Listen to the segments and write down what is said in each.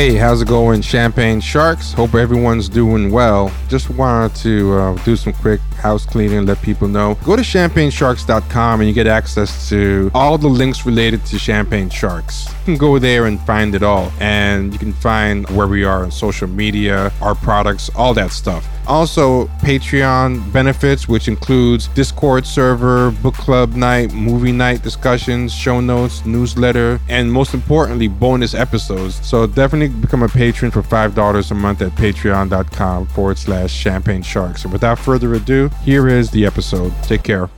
Hey, how's it going, Champagne Sharks? Hope everyone's doing well. Just wanted to uh, do some quick house cleaning, let people know. Go to champagnesharks.com and you get access to all the links related to Champagne Sharks. You can go there and find it all, and you can find where we are on social media, our products, all that stuff. Also, Patreon benefits, which includes Discord server, book club night, movie night discussions, show notes, newsletter, and most importantly, bonus episodes. So definitely become a patron for $5 a month at patreon.com forward slash champagne sharks. And without further ado, here is the episode. Take care.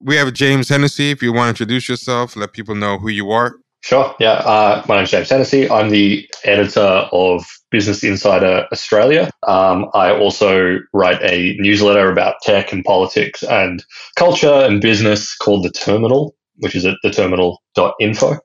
We have James Hennessy. If you want to introduce yourself, let people know who you are. Sure. Yeah. Uh, my name's James Hennessy. I'm the editor of Business Insider Australia. Um, I also write a newsletter about tech and politics and culture and business called The Terminal, which is at theterminal.info.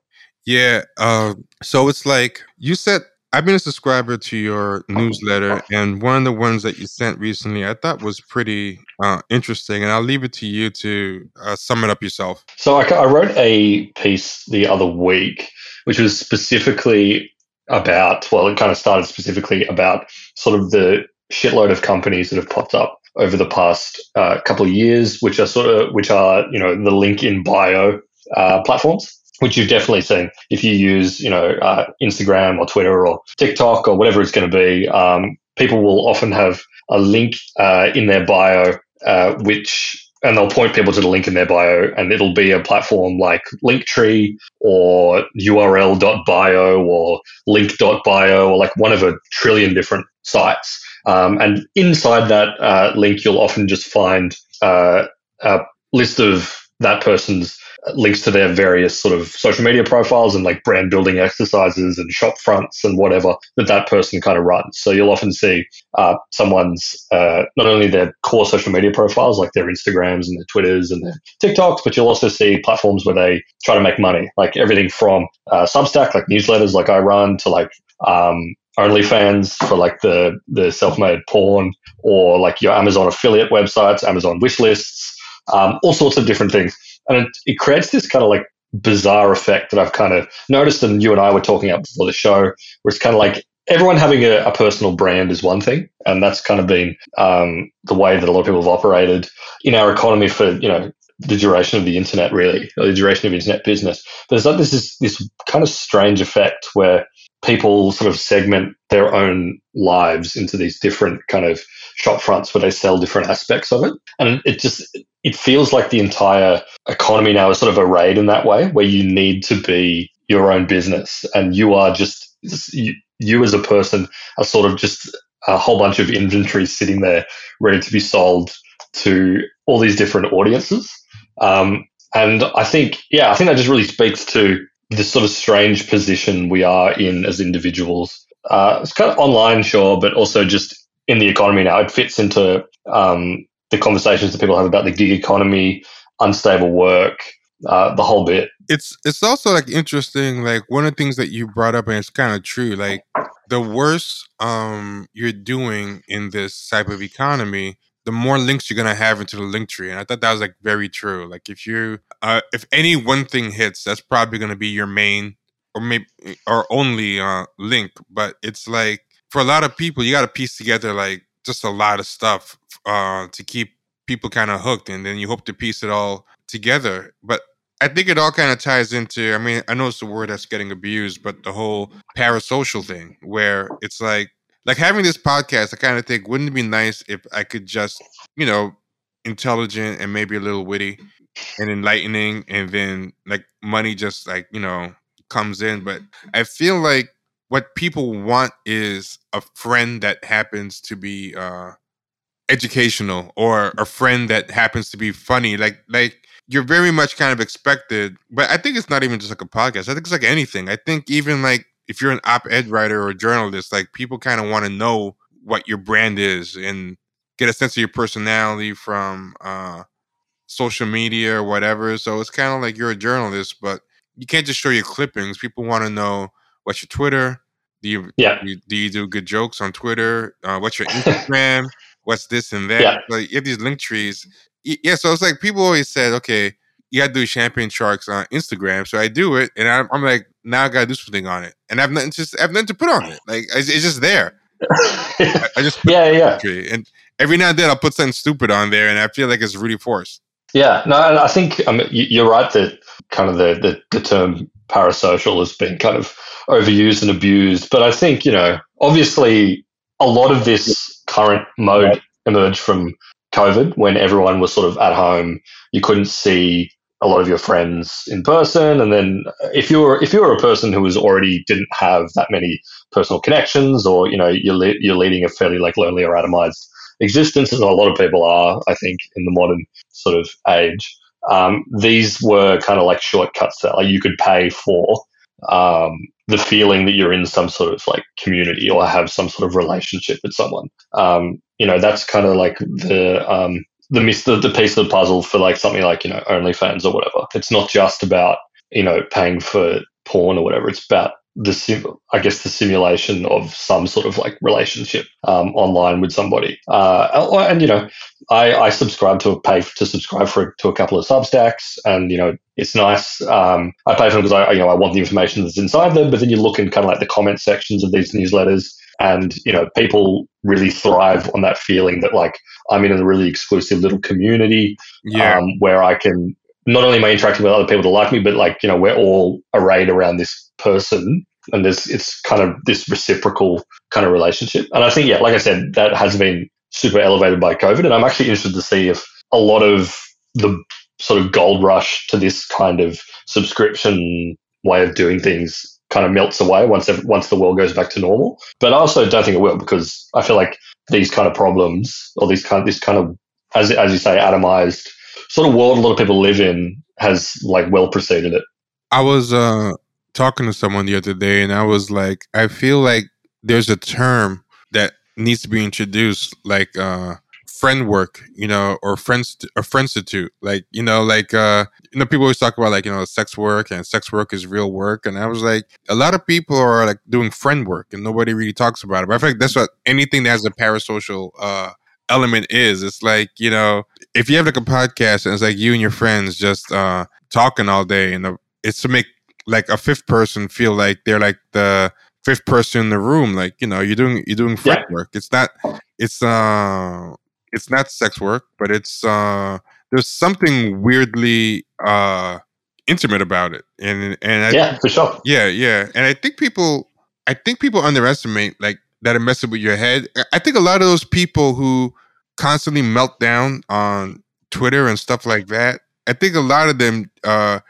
Yeah. Uh, so it's like you said I've been a subscriber to your newsletter, and one of the ones that you sent recently I thought was pretty uh, interesting, and I'll leave it to you to uh, sum it up yourself. So I, I wrote a piece the other week, which was specifically about, well, it kind of started specifically about sort of the shitload of companies that have popped up over the past uh, couple of years, which are sort of, which are, you know, the link in bio uh, platforms which you've definitely seen if you use, you know, uh, Instagram or Twitter or TikTok or whatever it's going to be. Um, people will often have a link uh, in their bio, uh, which and they'll point people to the link in their bio, and it'll be a platform like Linktree or URL.bio or Link.bio or like one of a trillion different sites. Um, and inside that uh, link, you'll often just find uh, a list of that person's links to their various sort of social media profiles and like brand building exercises and shop fronts and whatever that that person kind of runs. So you'll often see uh, someone's uh, not only their core social media profiles like their Instagrams and their Twitters and their TikToks, but you'll also see platforms where they try to make money, like everything from uh, Substack, like newsletters, like I run, to like um, OnlyFans for like the the self-made porn, or like your Amazon affiliate websites, Amazon wish lists, um, all sorts of different things and it, it creates this kind of like bizarre effect that I've kind of noticed, and you and I were talking about before the show, where it's kind of like everyone having a, a, personal brand is one thing, and that's kind of been um, the way that a lot of people have operated in our economy for you know the duration of the internet, really, or the duration of internet business. But there's like this is this kind of strange effect where people sort of segment their own lives into these different kind of shop fronts where they sell different aspects of it, and it just it feels like the entire economy now is sort of arrayed in that way, where you need to be your own business and you are just you, as a person are sort of just a whole bunch of inventory sitting there ready to be sold to all these different audiences. Um, and I think, yeah, I think that just really speaks to this sort of strange position we are in as individuals. Uh, it's kind of online, sure, but also just in the economy now. It fits into um, the conversations that people have about the gig economy, unstable work, uh, the whole bit. It's it's also like interesting. Like one of the things that you brought up, and it's kind of true. Like the worse um, you're doing in this type of economy, the more links you're gonna have into the link tree. And I thought that was like very true. Like if you uh, if any one thing hits, that's probably gonna be your main or maybe or only uh, link. But it's like for a lot of people, you got to piece together like just a lot of stuff uh, to keep people kind of hooked, and then you hope to piece it all together. But I think it all kind of ties into. I mean, I know it's a word that's getting abused, but the whole parasocial thing, where it's like, like having this podcast. I kind of think, wouldn't it be nice if I could just, you know, intelligent and maybe a little witty and enlightening, and then like money just like you know comes in. But I feel like what people want is a friend that happens to be uh educational or a friend that happens to be funny. Like like you're very much kind of expected. But I think it's not even just like a podcast. I think it's like anything. I think even like if you're an op-ed writer or a journalist, like people kind of want to know what your brand is and get a sense of your personality from uh, social media or whatever. So it's kind of like you're a journalist, but you can't just show your clippings. People want to know what's your Twitter. Do you, yeah. do you, do you do good jokes on Twitter? Uh, what's your Instagram? What's this and that. Yeah. Like you have these link trees. Yeah, so it's like people always said, okay, you gotta do champagne sharks on Instagram. So I do it, and I'm, I'm like, now I gotta do something on it, and I've nothing just I've nothing to put on it. Like it's, it's just there. I, I just yeah, yeah. And every now and then I'll put something stupid on there, and I feel like it's really forced. Yeah, no, I think I mean, you're right that kind of the, the, the term parasocial has been kind of overused and abused. But I think, you know, obviously a lot of this current mode emerged from COVID when everyone was sort of at home. You couldn't see a lot of your friends in person. And then if you're if you're a person who was already didn't have that many personal connections or, you know, you're, le- you're leading a fairly like lonely or atomized existence, as a lot of people are, I think, in the modern sort of age. Um, these were kind of like shortcuts that like you could pay for um, the feeling that you're in some sort of like community or have some sort of relationship with someone. Um, you know, that's kind of like the um, the, the the piece of the puzzle for like something like you know OnlyFans or whatever. It's not just about you know paying for porn or whatever. It's about the sim- I guess the simulation of some sort of like relationship um, online with somebody. Uh, and you know, I, I subscribe to a pay to subscribe for to a couple of Substacks, and you know, it's nice. Um, I pay for them because I you know I want the information that's inside them. But then you look in kind of like the comment sections of these newsletters, and you know, people really thrive on that feeling that like I'm in a really exclusive little community Yeah. um, where I can not only am I interacting with other people that like me, but like you know we're all arrayed around this person, and there's it's kind of this reciprocal kind of relationship. And I think yeah, like I said, that has been super elevated by COVID, and I'm actually interested to see if a lot of the sort of gold rush to this kind of subscription way of doing things kind of melts away once once the world goes back to normal. But I also don't think it will because I feel like these kind of problems or these kind this kind of as as you say atomized sort of world a lot of people live in has like well preceded it. I was uh talking to someone the other day and I was like, I feel like there's a term that needs to be introduced, like uh friend work, you know, or friends a friendstitute. Like, you know, like uh you know, people always talk about like, you know, sex work and sex work is real work. And I was like, a lot of people are like doing friend work and nobody really talks about it. But I feel like that's what anything that has a parasocial uh element is. It's like, you know, if you have like a podcast and it's like you and your friends just uh talking all day and the, it's to make like a fifth person feel like they're like the fifth person in the room like you know you're doing you're doing friend work it's not it's uh it's not sex work but it's uh there's something weirdly uh intimate about it and and I, Yeah, for sure. yeah yeah and i think people i think people underestimate like that it messes with your head I- i think a lot of those people who constantly melt down on twitter and stuff like that i think a lot of them uh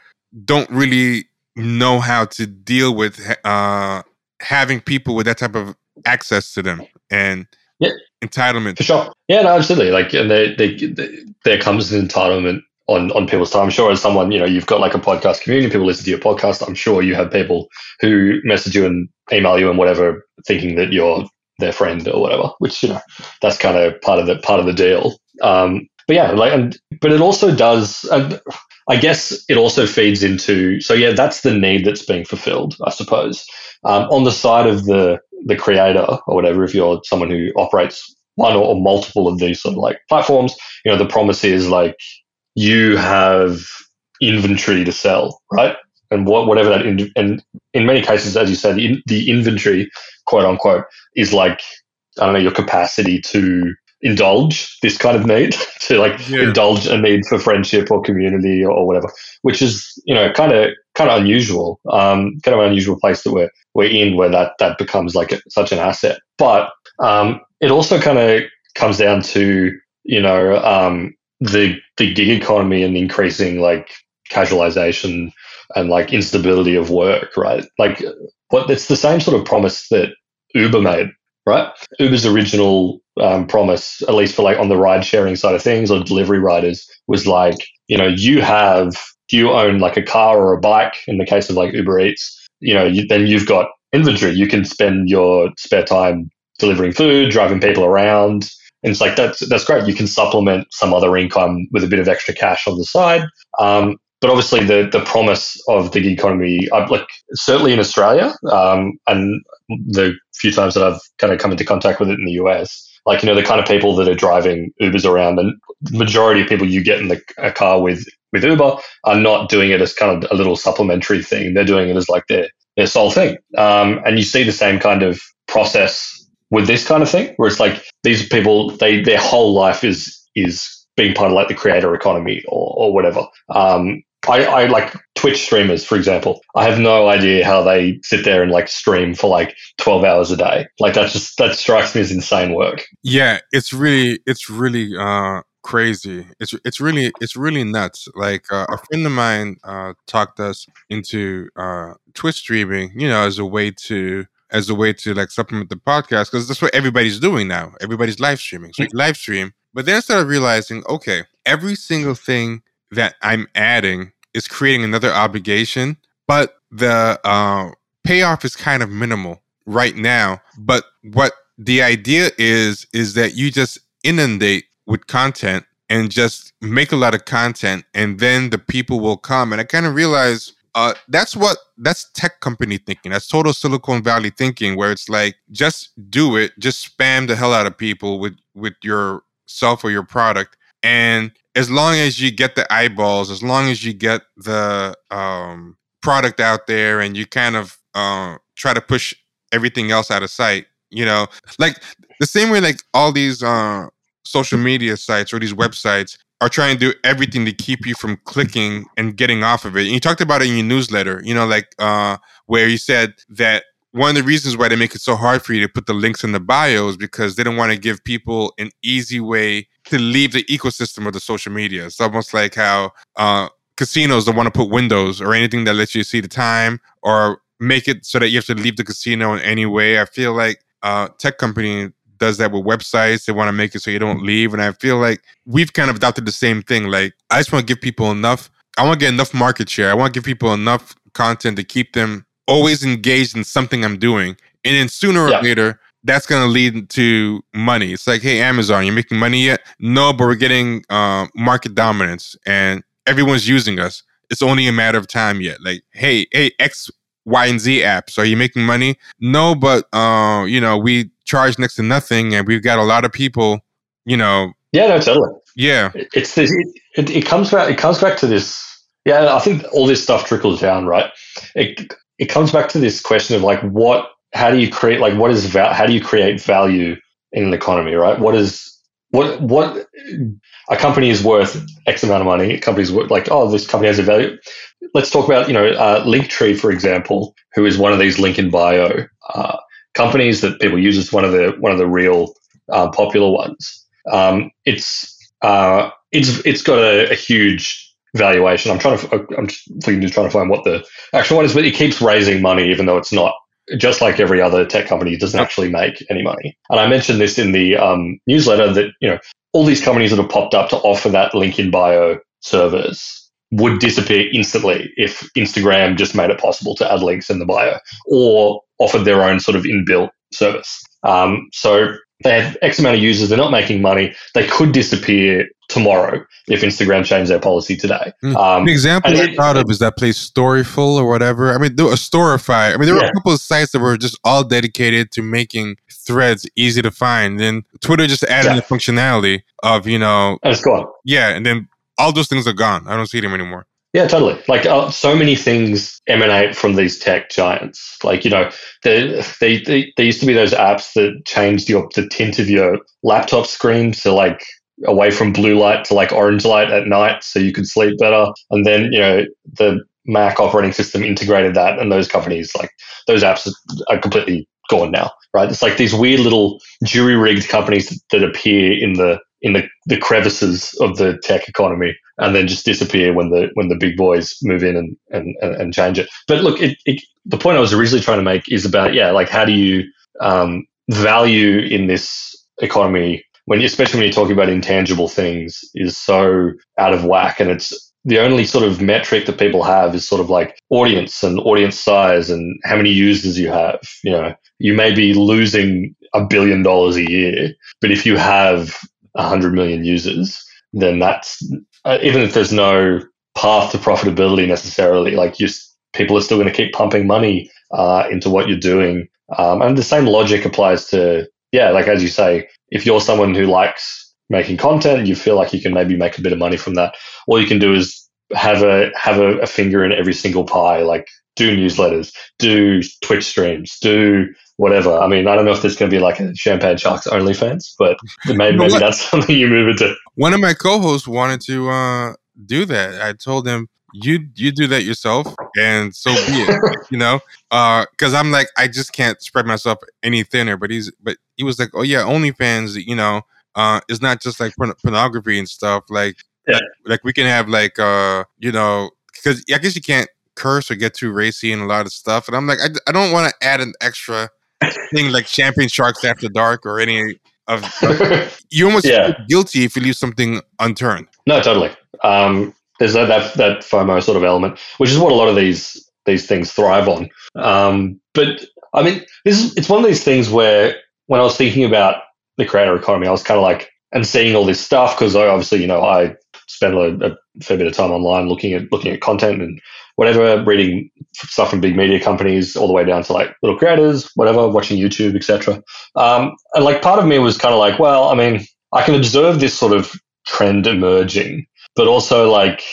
don't really know how to deal with uh having people with that type of access to them and Yeah. entitlement For sure. Yeah, no, absolutely. Like, and they, they, they, there comes an entitlement on, on people's time. I'm sure as someone, you know, you've got like a podcast community, people listen to your podcast. I'm sure you have people who message you and email you and whatever, thinking that you're their friend or whatever, which, you know, that's kind of part of the, part of the deal. Um, but yeah, like, and, but it also does, and I guess it also feeds into, so yeah, that's the need that's being fulfilled, I suppose. Um, on the side of the, the creator or whatever, if you're someone who operates one or, or multiple of these sort of like platforms, you know, the promise is like you have inventory to sell, right? And what, whatever that, in, and in many cases, as you said, the, in, the inventory, quote unquote, is like, I don't know, your capacity to indulge this kind of need, to like Yeah. indulge a need for friendship or community or, or whatever, which is, you know, kind of, kind of unusual, um, kind of an unusual place that we're, we're in where that, that becomes like a, such an asset. But, um, it also kind of comes down to, you know, um, the, the gig economy and the increasing like casualization and like instability of work, right? Like what it's the same sort of promise that Uber made, right? Uber's original um, promise, at least for like on the ride sharing side of things or delivery riders, was like, you know, you have, you own like a car or a bike in the case of like Uber Eats, you know, you, then you've got inventory. You can spend your spare time delivering food, driving people around. And it's like, that's, that's great. You can supplement some other income with a bit of extra cash on the side. Um, but obviously the, the promise of the gig economy, like certainly in Australia, um, and the few times that I've kind of come into contact with it in the US, Like, you know, the kind of people that are driving Ubers around and the majority of people you get in the a car with with Uber are not doing it as kind of a little supplementary thing. They're doing it as like their their sole thing. Um, and you see the same kind of process with this kind of thing, where it's like these people, they their whole life is is being part of like the creator economy or, or whatever. Um, I, I like Twitch streamers, for example. I have no idea how they sit there and like stream for like twelve hours a day. Like that's just that strikes me as insane work. Yeah, it's really it's really uh crazy. It's it's really it's really nuts. Like uh, a friend of mine uh talked us into uh Twitch streaming, you know, as a way to as a way to like supplement the podcast because that's what everybody's doing now. Everybody's live streaming. So you live stream. But then I started realizing, okay, every single thing that I'm adding is creating another obligation, but the uh, payoff is kind of minimal right now. But what the idea is, is that you just inundate with content and just make a lot of content, and then the people will come. And I kind of realized uh, that's what that's tech company thinking. That's total Silicon Valley thinking, where it's like just do it, just spam the hell out of people with with your self or your product, and as long as you get the eyeballs, as long as you get the um, product out there and you kind of uh, try to push everything else out of sight, you know, like the same way like all these uh, social media sites or these websites are trying to do everything to keep you from clicking and getting off of it. And you talked about it in your newsletter, you know, like uh, where you said that one of the reasons why they make it so hard for you to put the links in the bio is because they don't want to give people an easy way to leave the ecosystem of the social media. It's almost like how uh, casinos don't want to put windows or anything that lets you see the time or make it so that you have to leave the casino in any way. I feel like uh, tech company does that with websites. They want to make it so you don't leave. And I feel like we've kind of adopted the same thing. Like I just want to give people enough. I want to get enough market share. I want to give people enough content to keep them always engaged in something I'm doing. And then sooner or yeah. later, that's going to lead to money. It's like, hey, Amazon, you're making money yet? No, but we're getting uh, market dominance and everyone's using us. It's only a matter of time yet. Like, hey, hey, X, Y, and Z apps, are you making money? No, but uh, you know, we charge next to nothing, and we've got a lot of people. You know. Yeah, no, totally. Yeah, it's this. It, it, it comes back. It comes back to this. Yeah, I think all this stuff trickles down, right? It it comes back to this question of like what how do you create like what is val- how do you create value in an economy right? What is what what a company is worth x amount of money. A company's worth like oh this company has a value. Let's talk about you know uh, linktree for example who is one of these link in bio uh, companies that people use as one of the one of the real uh, popular ones. Um, it's uh, it's it's got a, a huge valuation. I'm trying to, I'm just trying to find what the actual one is, but it keeps raising money, even though it's not just like every other tech company, it doesn't actually make any money. And I mentioned this in the um, newsletter that, you know, all these companies that have popped up to offer that link in bio service would disappear instantly if Instagram just made it possible to add links in the bio or offered their own sort of inbuilt service. Um, so they have X amount of users, they're not making money. They could disappear tomorrow if Instagram changed their policy today. Mm. Um, An example I thought of is that place Storyful or whatever. I mean, a Storify. I mean, there yeah. were a couple of sites that were just all dedicated to making threads easy to find. Then Twitter just added yeah. the functionality of, you know. And it's gone. Yeah. And then all those things are gone. I don't see them anymore. Yeah, totally. Like uh, so many things emanate from these tech giants. Like you know, they, they, they, used to be those apps that changed your the tint of your laptop screen to like away from blue light to like orange light at night, so you could sleep better. And then you know the Mac operating system integrated that, and those companies like those apps are completely gone now, right? It's like these weird little jury rigged companies that appear in the in the, the crevices of the tech economy and then just disappear when the when the big boys move in and and, and change it. But look, it, it, the point I was originally trying to make is about yeah, like how do you um, value in this economy when especially when you're talking about intangible things is so out of whack and it's the only sort of metric that people have is sort of like audience and audience size and how many users you have. You know, you may be losing a billion dollars a year, but if you have 100 million users, then that's uh, even if there's no path to profitability necessarily, like you, people are still going to keep pumping money uh, into what you're doing. Um, and the same logic applies to yeah, like as you say, if you're someone who likes making content, you feel like you can maybe make a bit of money from that. All you can do is have a have a, a finger in every single pie. Like do newsletters, do Twitch streams, do whatever. I mean, I don't know if there's going to be like a Champagne Sharks OnlyFans, but maybe, maybe that's something you move into. One of my co-hosts wanted to uh, do that. I told him you you do that yourself, and so be it. you know, because uh, I'm like I just can't spread myself any thinner. But he's but he was like, oh yeah, OnlyFans. You know, uh, it's not just like pornography and stuff. Like yeah. like, like we can have like uh you know because I guess you can't curse or get too racy and a lot of stuff. And I'm like, I, I don't want to add an extra thing like Champagne Sharks After Dark or any of. you almost yeah. feel guilty if you leave something unturned. No, totally. Um, there's that, that that FOMO sort of element, which is what a lot of these these things thrive on. Um, but I mean, this is it's one of these things where when I was thinking about the creator economy, I was kind of like and seeing all this stuff because obviously you know I spend a, a, fair bit of time online looking at looking at content and whatever, reading stuff from big media companies all the way down to like little creators, whatever, watching YouTube, etc. Um, and like part of me was kind of like, well, I mean, I can observe this sort of trend emerging, but also like,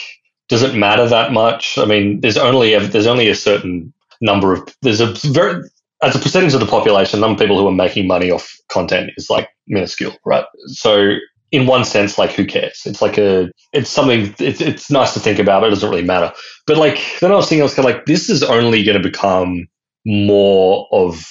does it matter that much? I mean, there's only a, there's only a certain number of there's a very as a percentage of the population, number of people who are making money off content is like minuscule, right? So in one sense, like who cares? It's like a, it's something. It's it's nice to think about. It doesn't really matter. But like then I was thinking, I was kind of like, this is only going to become more of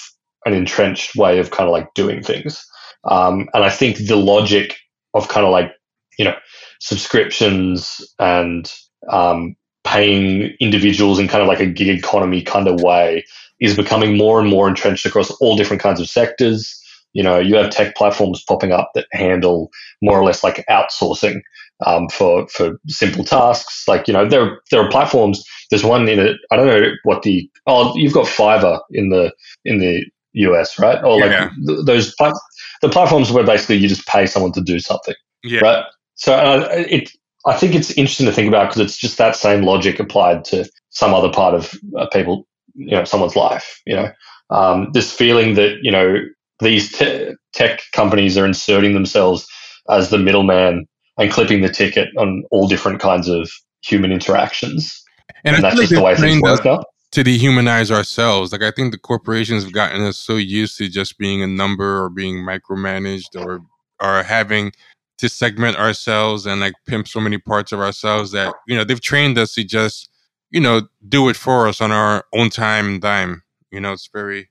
an entrenched way of kind of like doing things. Um, and I think the logic of kind of like you know subscriptions and um, paying individuals in kind of like a gig economy kind of way is becoming more and more entrenched across all different kinds of sectors. You know, you have tech platforms popping up that handle more or less like outsourcing um, for for simple tasks. Like you know, there there are platforms. There's one in it. I don't know what the oh you've got Fiverr in the in the US, right? Or like yeah. th- those plat- the platforms where basically you just pay someone to do something, yeah. right? So uh, it I think it's interesting to think about because it's just that same logic applied to some other part of uh, people, you know, someone's life. You know, um, this feeling that you know these te- tech companies are inserting themselves as the middleman and clipping the ticket on all different kinds of human interactions. And, and that's just the way things work now. To dehumanize ourselves. Like I think the corporations have gotten us so used to just being a number or being micromanaged or or having to segment ourselves and like pimp so many parts of ourselves that, you know, they've trained us to just, you know, do it for us on our own time and dime. You know, it's very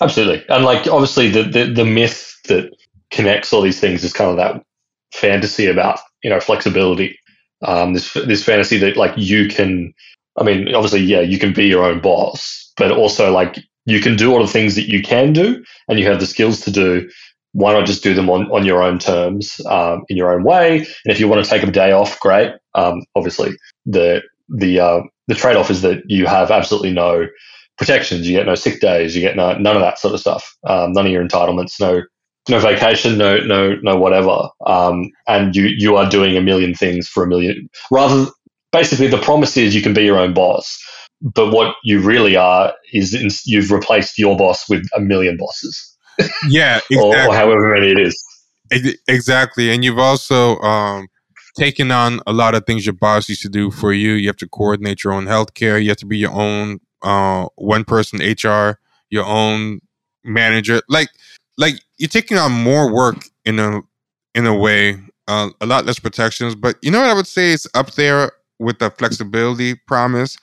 Absolutely. And like obviously the, the, the myth that connects all these things is kind of that fantasy about, you know, flexibility. Um, this this fantasy that like you can I mean, obviously, yeah, you can be your own boss, but also like you can do all the things that you can do and you have the skills to do. Why not just do them on, on your own terms, um, in your own way? And if you want to take a day off, great. Um, obviously, the the uh, the trade off is that you have absolutely no protections. You get no sick days. You get no, none of that sort of stuff. Um, none of your entitlements. No no vacation. No no no whatever. Um, and you you are doing a million things for a million. Rather, basically, the promise is you can be your own boss. But what you really are is in, you've replaced your boss with a million bosses. Yeah, exactly. or, or however many it is. Exactly, and you've also um, taken on a lot of things your boss used to do for you. You have to coordinate your own healthcare. You have to be your own uh, one person HR, your own manager. Like like you're taking on more work in a in a way, uh, a lot less protections. But you know what I would say is up there with the flexibility promise,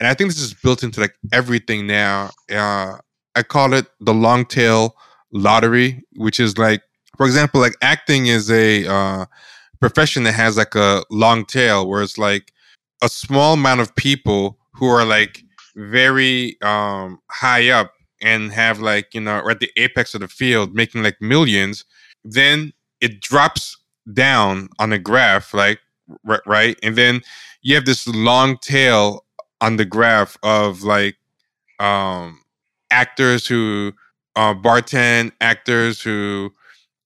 and I think this is built into like everything now. Uh, I call it the long tail lottery, which is like, for example, like acting is a uh, profession that has like a long tail, where it's like a small amount of people who are like very um high up and have like you know at the apex of the field making like millions then it drops down on the graph like right? And then you have this long tail on the graph of like um actors who uh bartend actors who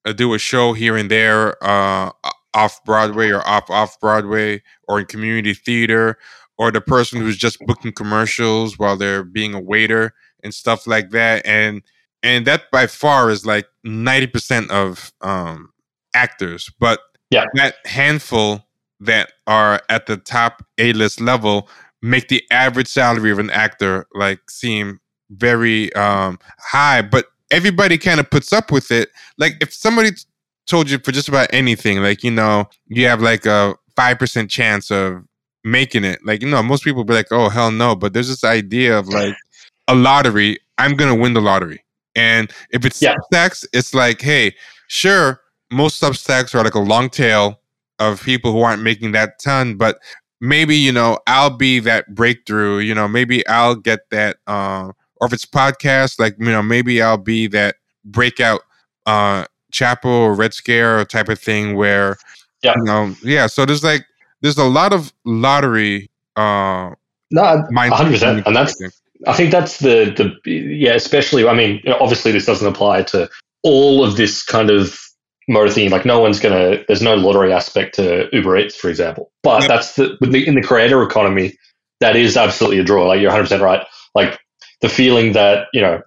uh, do a show here and there uh off broadway or off off broadway or in community theater or the person who's just booking commercials while they're being a waiter and stuff like that. And and that by far is like 90% of um, actors. But yeah. that handful that are at the top A list level make the average salary of an actor like seem very um, high. But everybody kind of puts up with it. Like if somebody told you for just about anything, like, you know, you have like a 5% chance of making it. Like, you know, most people be like, oh, hell no. But there's this idea of like a lottery. I'm going to win the lottery. And if it's yeah. Substacks, it's like, hey, sure, most Substacks are like a long tail of people who aren't making that ton, but maybe, you know, I'll be that breakthrough, you know, maybe I'll get that, uh, or if it's podcast, like, you know, maybe I'll be that breakout, uh, Chapo or Red Scare type of thing where, yeah. you know, yeah. So there's like, there's a lot of lottery, uh, no, 100%. And that's, I think that's the the yeah, especially. I mean, obviously this doesn't apply to all of this kind of motor thing. Like no one's gonna. There's no lottery aspect to Uber Eats, for example. But yep. that's the, the in the creator economy. That is absolutely a draw. Like you're 100 percent right. Like the feeling that you know,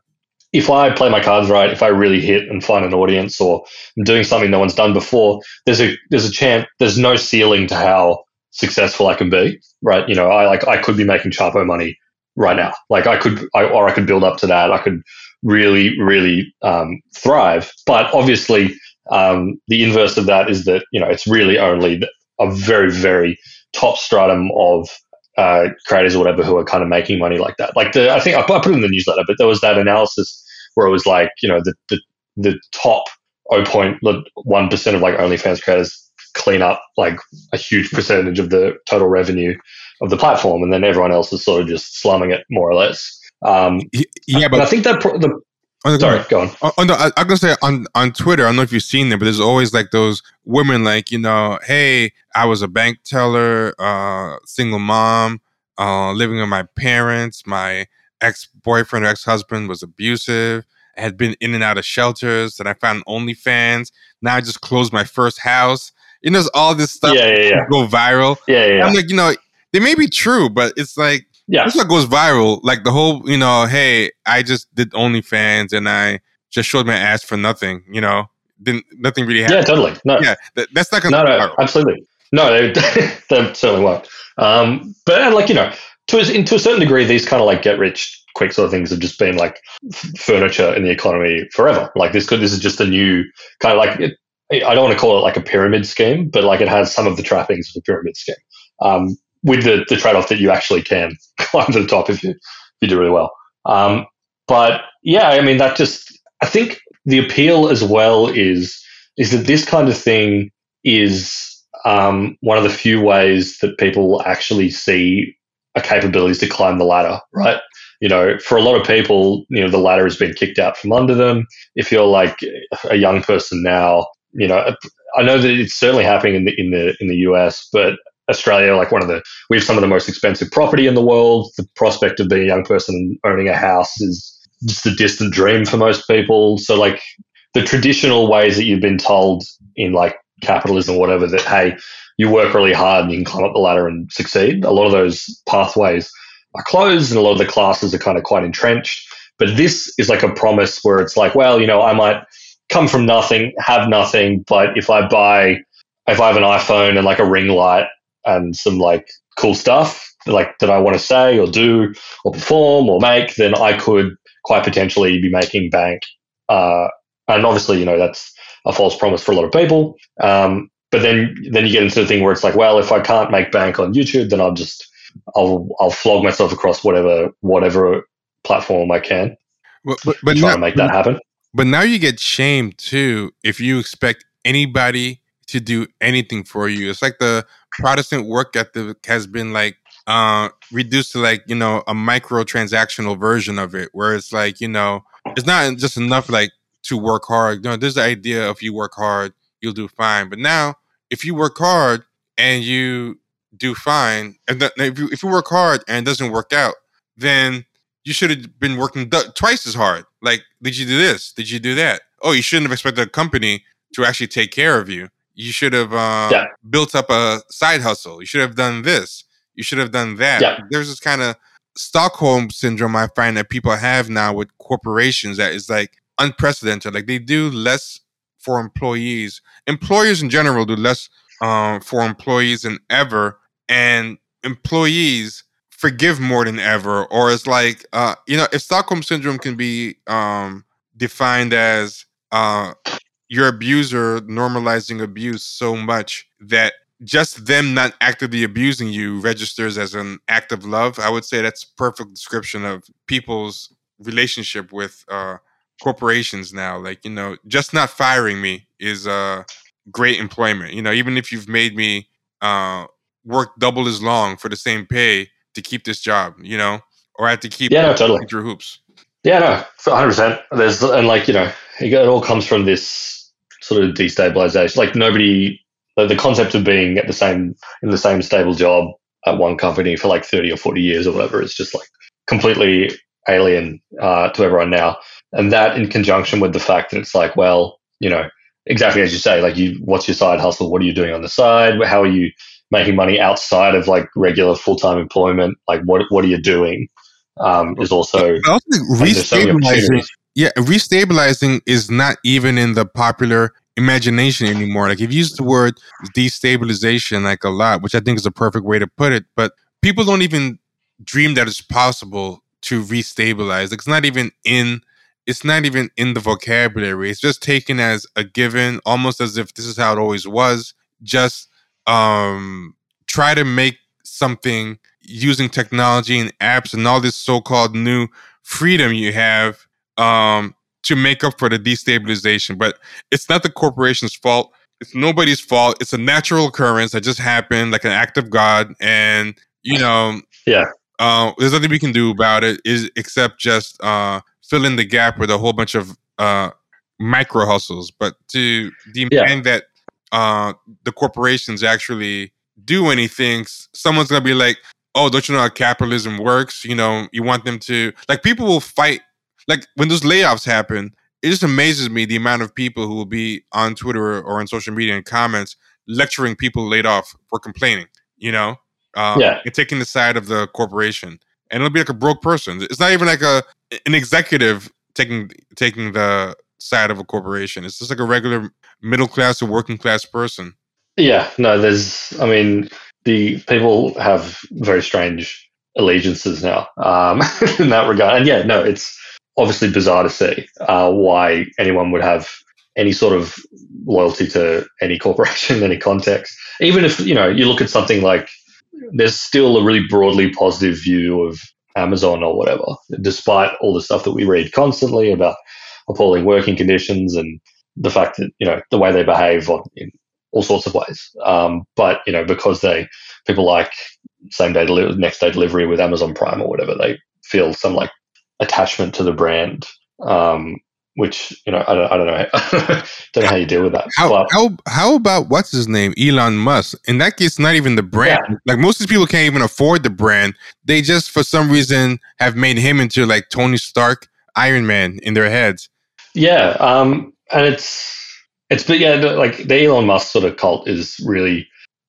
if I play my cards right, if I really hit and find an audience, or I'm doing something no one's done before, there's a there's a chance. There's no ceiling to how successful I can be. Right? You know, I like I could be making Chapo money right now. Like I could, I, or I could build up to that. I could really, really um, thrive. But obviously, um, the inverse of that is that you know it's really only a very, very top stratum of uh, creators or whatever who are kind of making money like that. Like the, I think I put it in the newsletter, but there was that analysis where it was like you know the the, the top 0.1 percent of like OnlyFans creators clean up like a huge percentage of the total revenue of the platform, and then everyone else is sort of just slumming it more or less. Um, yeah, but I think that pro- the the, Sorry, go on. Oh, no, I, I'm gonna say on on Twitter. I don't know if you've seen them, but there's always like those women, like you know, hey, I was a bank teller, uh, single mom, uh, living with my parents. My ex boyfriend or ex husband was abusive. I had been in and out of shelters. Then I found OnlyFans. Now I just closed my first house. You know, all this stuff yeah, yeah, yeah. go viral. Yeah, yeah. I'm like, you know, they may be true, but it's like yeah, this what goes viral. Like the whole, you know, hey, I just did OnlyFans and I just showed my ass for nothing. You know, didn't nothing really happened. Yeah, totally. No, yeah, that, that's not gonna. No, no, viral. absolutely. No, they, they certainly won't. Um, but like you know, to a, to a certain degree, these kind of like get rich quick sort of things have just been like f- furniture in the economy forever. Like this could this is just a new kind of like it, I don't want to call it like a pyramid scheme, but like it has some of the trappings of a pyramid scheme. Um, with the, the trade off that you actually can climb to the top if you if you do really well. Um, but yeah, I mean that just I think the appeal as well is is that this kind of thing is um, one of the few ways that people actually see a capabilities to climb the ladder, right? You know, for a lot of people, you know, the ladder has been kicked out from under them. If you're like a young person now, you know, I know that it's certainly happening in the in the in the US, but Australia, like one of the, we have some of the most expensive property in the world. The prospect of being a young person owning a house is just a distant dream for most people. So, like the traditional ways that you've been told in like capitalism whatever that, hey, you work really hard and you can climb up the ladder and succeed, a lot of those pathways are closed and a lot of the classes are kind of quite entrenched. But this is like a promise where it's like, well, you know, I might come from nothing, have nothing, but if I buy, if I have an iPhone and like a ring light and some like cool stuff like that I want to say or do or perform or make, then I could quite potentially be making bank. Uh, and obviously, you know, that's a false promise for a lot of people. Um, but then, then you get into the thing where it's like, well, if I can't make bank on YouTube, then I'll just, I'll, I'll flog myself across whatever, whatever platform I can. But, but, but try now, to make that happen. But now you get shamed too if you expect anybody to do anything for you. It's like the Protestant work ethic has been like uh, reduced to like you know a micro transactional version of it, where it's like you know it's not just enough like to work hard. You know, there's the idea of you work hard, you'll do fine. But now, if you work hard and you do fine, and if you if you work hard and it doesn't work out, then you should have been working twice as hard. Like, did you do this? Did you do that? Oh, you shouldn't have expected a company to actually take care of you. You should have uh, yeah. built up a side hustle. You should have done this. You should have done that. Yeah. There's this kind of Stockholm syndrome I find that people have now with corporations that is like unprecedented. Like they do less for employees. Employers in general do less um, for employees than ever, and employees forgive more than ever. Or it's like uh, you know, if Stockholm syndrome can be um, defined as uh, your abuser normalizing abuse so much that just them not actively abusing you registers as an act of love. I would say that's perfect description of people's relationship with uh, corporations now. Like, you know, just not firing me is uh, great employment. You know, even if you've made me uh, work double as long for the same pay to keep this job, you know, or I have to keep yeah, no, totally. your hoops. Yeah, no, 100%. There's, and like, you know, it all comes from this sort of destabilization. Like, nobody, the concept of being at the same, in the same stable job at one company for like 30 or 40 years or whatever is just like completely alien uh, to everyone now. And that in conjunction with the fact that it's like, well, you know, exactly as you say, like you, what's your side hustle? What are you doing on the side? How are you making money outside of like regular full time employment? Like what, what are you doing? um, is also, also restabilizing. Yeah, restabilizing is not even in the popular imagination anymore. Like, if you use the word destabilization like a lot, which I think is a perfect way to put it, but people don't even dream that it's possible to restabilize. Like, it's not even in. It's not even in the vocabulary. It's just taken as a given, almost as if this is how it always was. Just um, try to make something using technology and apps and all this so-called new freedom you have um, to make up for the destabilization. But it's not the corporation's fault. It's nobody's fault. It's a natural occurrence that just happened, like an act of God. And you know, yeah, uh, there's nothing we can do about it is except just uh, fill in the gap with a whole bunch of uh, micro hustles. But to demand yeah. that uh, the corporations actually do anything, someone's gonna be like, oh, don't you know how capitalism works? You know, you want them to like people will fight. Like when those layoffs happen, it just amazes me the amount of people who will be on Twitter or on social media and comments lecturing people laid off for complaining. You know, um, yeah, and taking the side of the corporation, and it'll be like a broke person. It's not even like a an executive taking taking the side of a corporation. It's just like a regular middle class or working class person. Yeah, no, there's. I mean, the people have very strange allegiances now um, in that regard. And yeah, no, it's obviously bizarre to see uh, why anyone would have any sort of loyalty to any corporation in any context. Even if you know you look at something like there's still a really broadly positive view of Amazon or whatever, despite all the stuff that we read constantly about appalling working conditions and the fact that you know the way they behave on, in all sorts of ways. Um, but you know, because they people like same day delivery, next day delivery with Amazon Prime or whatever, they feel some like attachment to the brand. Um, which you know, I don't, I don't know, don't know how you deal with that. How but, how how about what's his name, Elon Musk? In that case, not even the brand. Yeah. Like most of these people can't even afford the brand. They just for some reason have made him into like Tony Stark, Iron Man in their heads. Yeah, um, and it's it's but yeah, like the Elon Musk sort of cult is really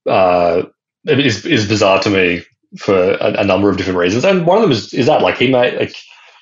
uh, is is bizarre to me for a, a, number of different reasons, and one of them is is that like he made like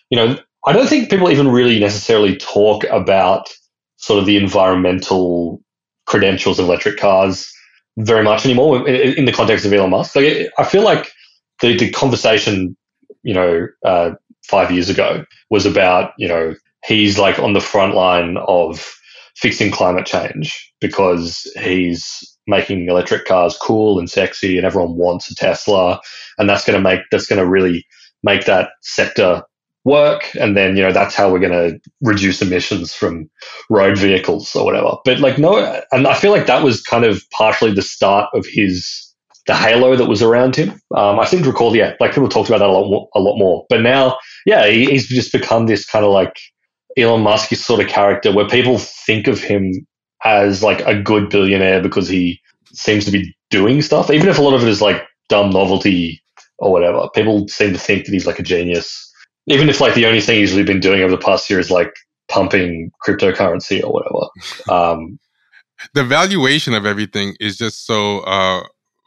you know I don't think people even really necessarily talk about sort of the environmental credentials of electric cars very much anymore in, the context of Elon Musk. Like I feel like the the conversation you know uh, five years ago was about you know he's like on the front line of fixing climate change because he's making electric cars cool and sexy and everyone wants a Tesla and that's going to make that's going to really make that sector work and then you know that's how we're going to reduce emissions from road vehicles or whatever. But like no and i feel like that was kind of partially the start of his the halo that was around him. Um, i seem to recall yeah like people talked about that a lot a lot more. But now yeah he, he's just become this kind of like Elon Musk sort of character where people think of him as like a good billionaire because he seems to be doing stuff, even if a lot of it is like dumb novelty or whatever. People seem to think that he's like a genius, even if like the only thing he's really been doing over the past year is like pumping cryptocurrency or whatever. Um, the valuation of everything is just so uh,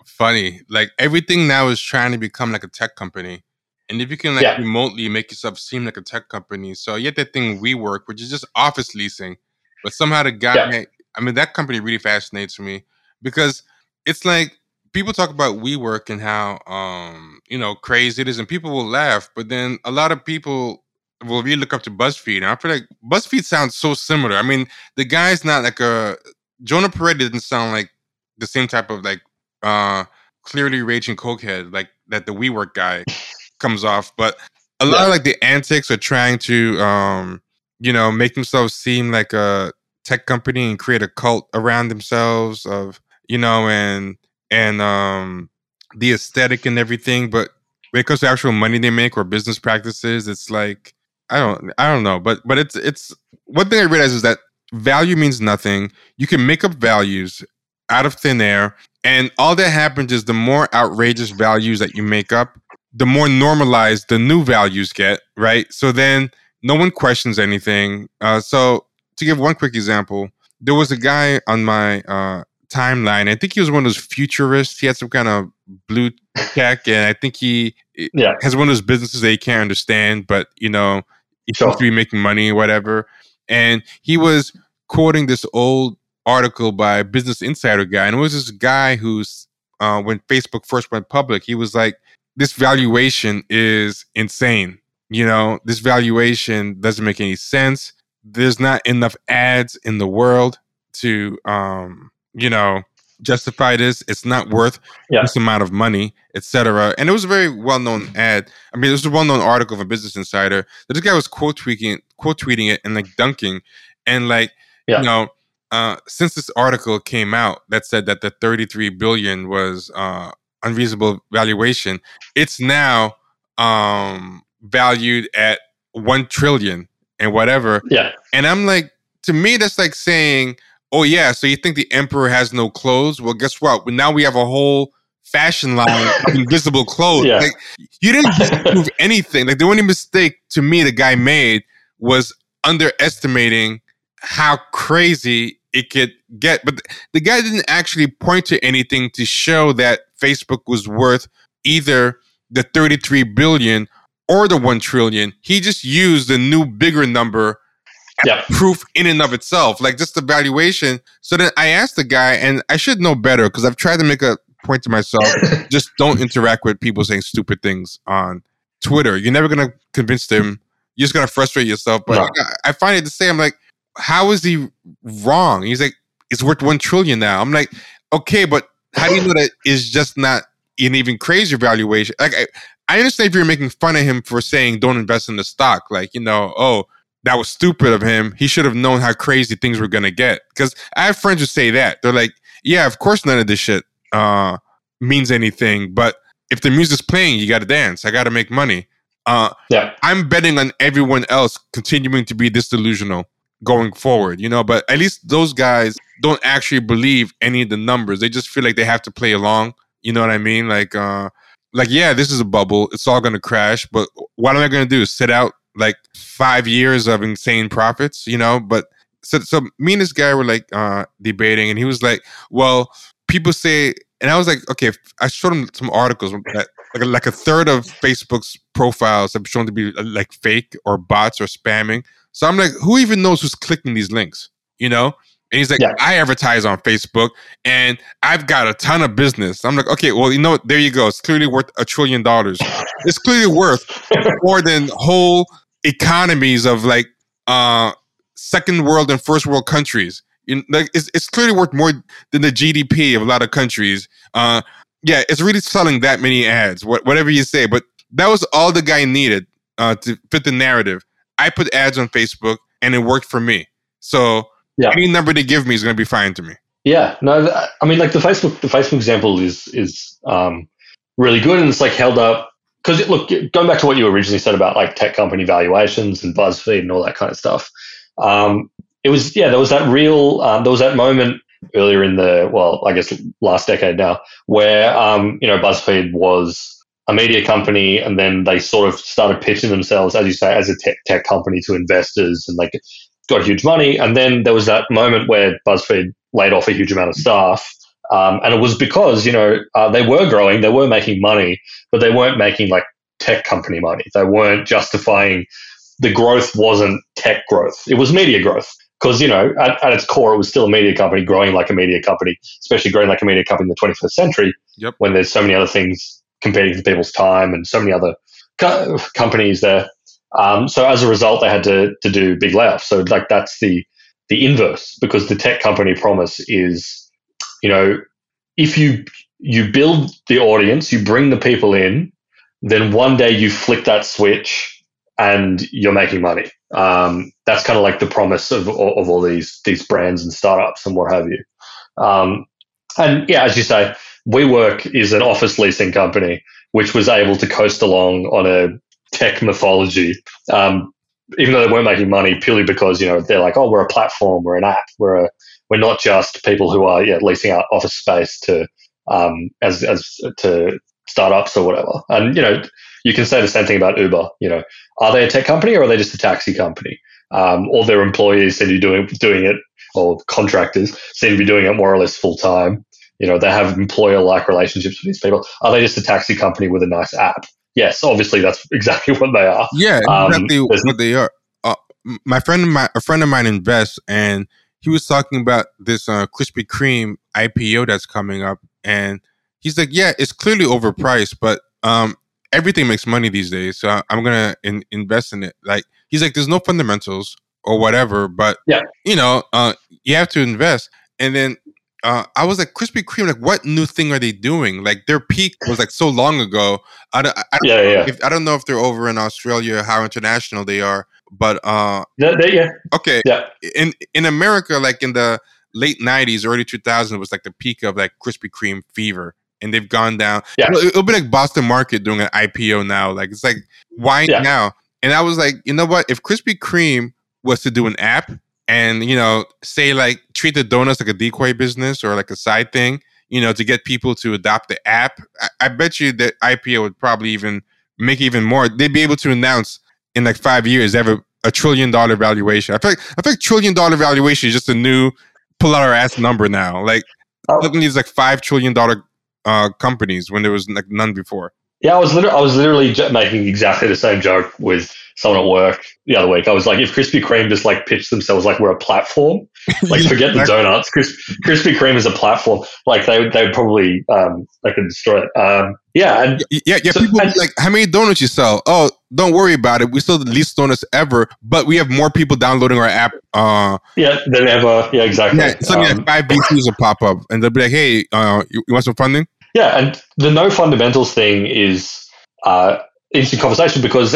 funny. Like everything now is trying to become like a tech company, And if you can like Yeah. remotely make yourself seem like a tech company, so you have that thing WeWork, which is just office leasing, but somehow the guy, Yeah. I mean, that company really fascinates me because it's like people talk about WeWork and how um you know crazy it is, and people will laugh, but then a lot of people will really look up to BuzzFeed, and I feel like BuzzFeed sounds so similar. I mean, the guy's not like a Jonah Peretti didn't sound like the same type of like uh clearly raging cokehead like that the WeWork guy comes off, but a lot Yeah. of like the antics are trying to um you know make themselves seem like a tech company and create a cult around themselves of you know and and um the aesthetic and everything but when it comes to actual money they make or business practices it's like i don't i don't know but but it's it's one thing i realize is that value means nothing. You can make up values out of thin air and all that happens is the more outrageous values that you make up the more normalized the new values get right? So then no one questions anything. Uh, so to give one quick example there was a guy on my uh, timeline. I think he was one of those futurists. He had some kind of blue tech and i think he Yeah. has one of those businesses that he can't understand but you know he Sure. seems to be making money or whatever. And he was quoting this old article by a business insider guy and it was this guy who's uh, when facebook first went public he was like this valuation is insane. You know this valuation doesn't make any sense. There's not enough ads in the world to um you know justify this it's not worth Yeah. this amount of money etc and it was a very well-known ad i mean it was a well-known article from business insider that this guy was quote tweeting quote tweeting it and like dunking and like Yeah. you know uh since this article came out that said that the 33 billion was uh unreasonable valuation it's now um valued at 1 trillion and whatever Yeah. and I'm like, to me, that's like saying, oh, yeah, so you think the emperor has no clothes? Well, guess what? Now we have a whole fashion line of invisible clothes. Yeah. Like, you didn't disprove anything. Like, the only mistake to me the guy made was underestimating how crazy it could get. But the guy didn't actually point to anything to show that Facebook was worth either the 33 billion or the 1 trillion. He just used a new bigger number Yeah. proof in and of itself, like just the valuation. So then I asked the guy, and I should know better because I've tried to make a point to myself just don't interact with people saying stupid things on Twitter. You're never going to convince them. You're just going to frustrate yourself. But No. I, I find it to say, I'm like, how is he wrong? He's like, it's worth 1 trillion now. I'm like, okay, but how do you know that is just not an even crazier valuation? Like, I, I understand if you're making fun of him for saying don't invest in the stock, like, you know, oh, that was stupid of him. He should have known how crazy things were gonna get. Because I have friends who say that. They're like, yeah, of course none of this shit uh means anything, but if the music's playing, you gotta dance. I gotta make money. Uh Yeah. I'm betting on everyone else continuing to be this delusional going forward, you know, but at least those guys don't actually believe any of the numbers. They just feel like they have to play along. You know what I mean? Like uh like yeah, this is a bubble. It's all gonna crash, but what am I gonna do? Sit out like five years of insane profits, you know? But so so me and this guy were like uh debating and he was like, Well, people say and I was like, okay, I showed him some articles that like a, like a third of Facebook's profiles have shown to be uh, like fake or bots or spamming. So I'm like, who even knows who's clicking these links? You know? And he's like, Yeah. I advertise on Facebook and I've got a ton of business. I'm like, okay, well, you know? There you go. It's clearly worth a trillion dollars. It's clearly worth more than whole economies of like uh second world and first world countries. You, like it's, it's clearly worth more than the GDP of a lot of countries. Uh, yeah, it's really selling that many ads, what, whatever you say. But that was all the guy needed uh, to fit the narrative. I put ads on Facebook, and it worked for me. So Yeah. any number they give me is going to be fine to me. Yeah, no, I mean, like the Facebook, the Facebook example is is um, really good, and it's like held up because look, going back to what you originally said about like tech company valuations and BuzzFeed and all that kind of stuff, um, it was yeah, there was that real, um, there was that moment earlier in the well, I guess last decade now, where um, you know BuzzFeed was a media company, and then they sort of started pitching themselves, as you say, as a tech, tech company to investors, and like got huge money, and then there was that moment where BuzzFeed laid off a huge amount of staff. Um, and it was because, you know, uh, they were growing, they were making money, but they weren't making like tech company money. They weren't justifying the growth wasn't tech growth. It was media growth. Because, you know, at, at, its core, it was still a media company growing like a media company, especially growing like a media company in the 21st century yep. when there's so many other things competing for people's time and so many other co- companies there. Um, so as a result, they had to, to do big layoffs. So like that's the, the inverse because the tech company promise is, you know, if you, you build the audience, you bring the people in, then one day you flick that switch and you're making money. Um, that's kind of like the promise of, of all these these brands and startups and what have you. Um, and yeah, as you say, WeWork is an office leasing company which was able to coast along on a tech mythology, um, even though they weren't making money purely because you know they're like, oh, we're a platform, we're an app, we're a we're not just people who are yeah, leasing out office space to um, as as to startups or whatever. And you know, you can say the same thing about Uber. You know, are they a tech company or are they just a taxi company? Um, all their employees seem to be doing doing it, or contractors seem to be doing it more or less full time. You know, they have employer like relationships with these people. Are they just a taxi company with a nice app? Yes, obviously that's exactly what they are. Yeah, um, exactly um, what they are. Uh, my friend, my a friend of mine invests, and he was talking about this uh, Krispy Kreme IPO that's coming up, and he's like, "Yeah, it's clearly overpriced, but um, everything makes money these days, so I'm gonna in, invest in it. Like he's like, there's no fundamentals or whatever, but yeah, you know, uh, you have to invest. And then uh, I was like, Krispy Kreme, like, what new thing are they doing? Like their peak was like so long ago. I don't, I, I yeah, yeah. If, I don't know if they're over in Australia, how international they are, but uh, yeah, okay, yeah. In in America, like in the late '90s, early 2000s, was like the peak of like Krispy Kreme fever and they've gone down. Yeah. It'll, be like Boston Market doing an IPO now. Like it's like why yeah. now? And I was like, you know what? If Krispy Kreme was to do an app and you know say like treat the donuts like a decoy business or like a side thing, you know, to get people to adopt the app, I, I bet you that IPO would probably even make even more. They'd be able to announce in like five years they have a, a trillion dollar valuation. I feel like I feel like trillion dollar valuation is just a new pull out our ass number now. Like oh. suddenly it's like five trillion dollar uh, companies when there was like none before. Yeah, I was literally, I was literally making exactly the same joke with someone at work the other week. I was like, if Krispy Kreme just like pitched themselves like we're a platform, like forget the donuts. Krispy Kreme is a platform. Like they they probably um they could destroy it. Um, yeah, and yeah, yeah. So, people and, like, how many donuts you sell? Oh, don't worry about it. We sell the least donuts ever, but we have more people downloading our app. Uh, yeah, than ever. Yeah, exactly. Yeah, something um, like five VCs will pop up, and they'll be like, "Hey, uh, you, you want some funding?" Yeah, and the no fundamentals thing is uh, interesting conversation because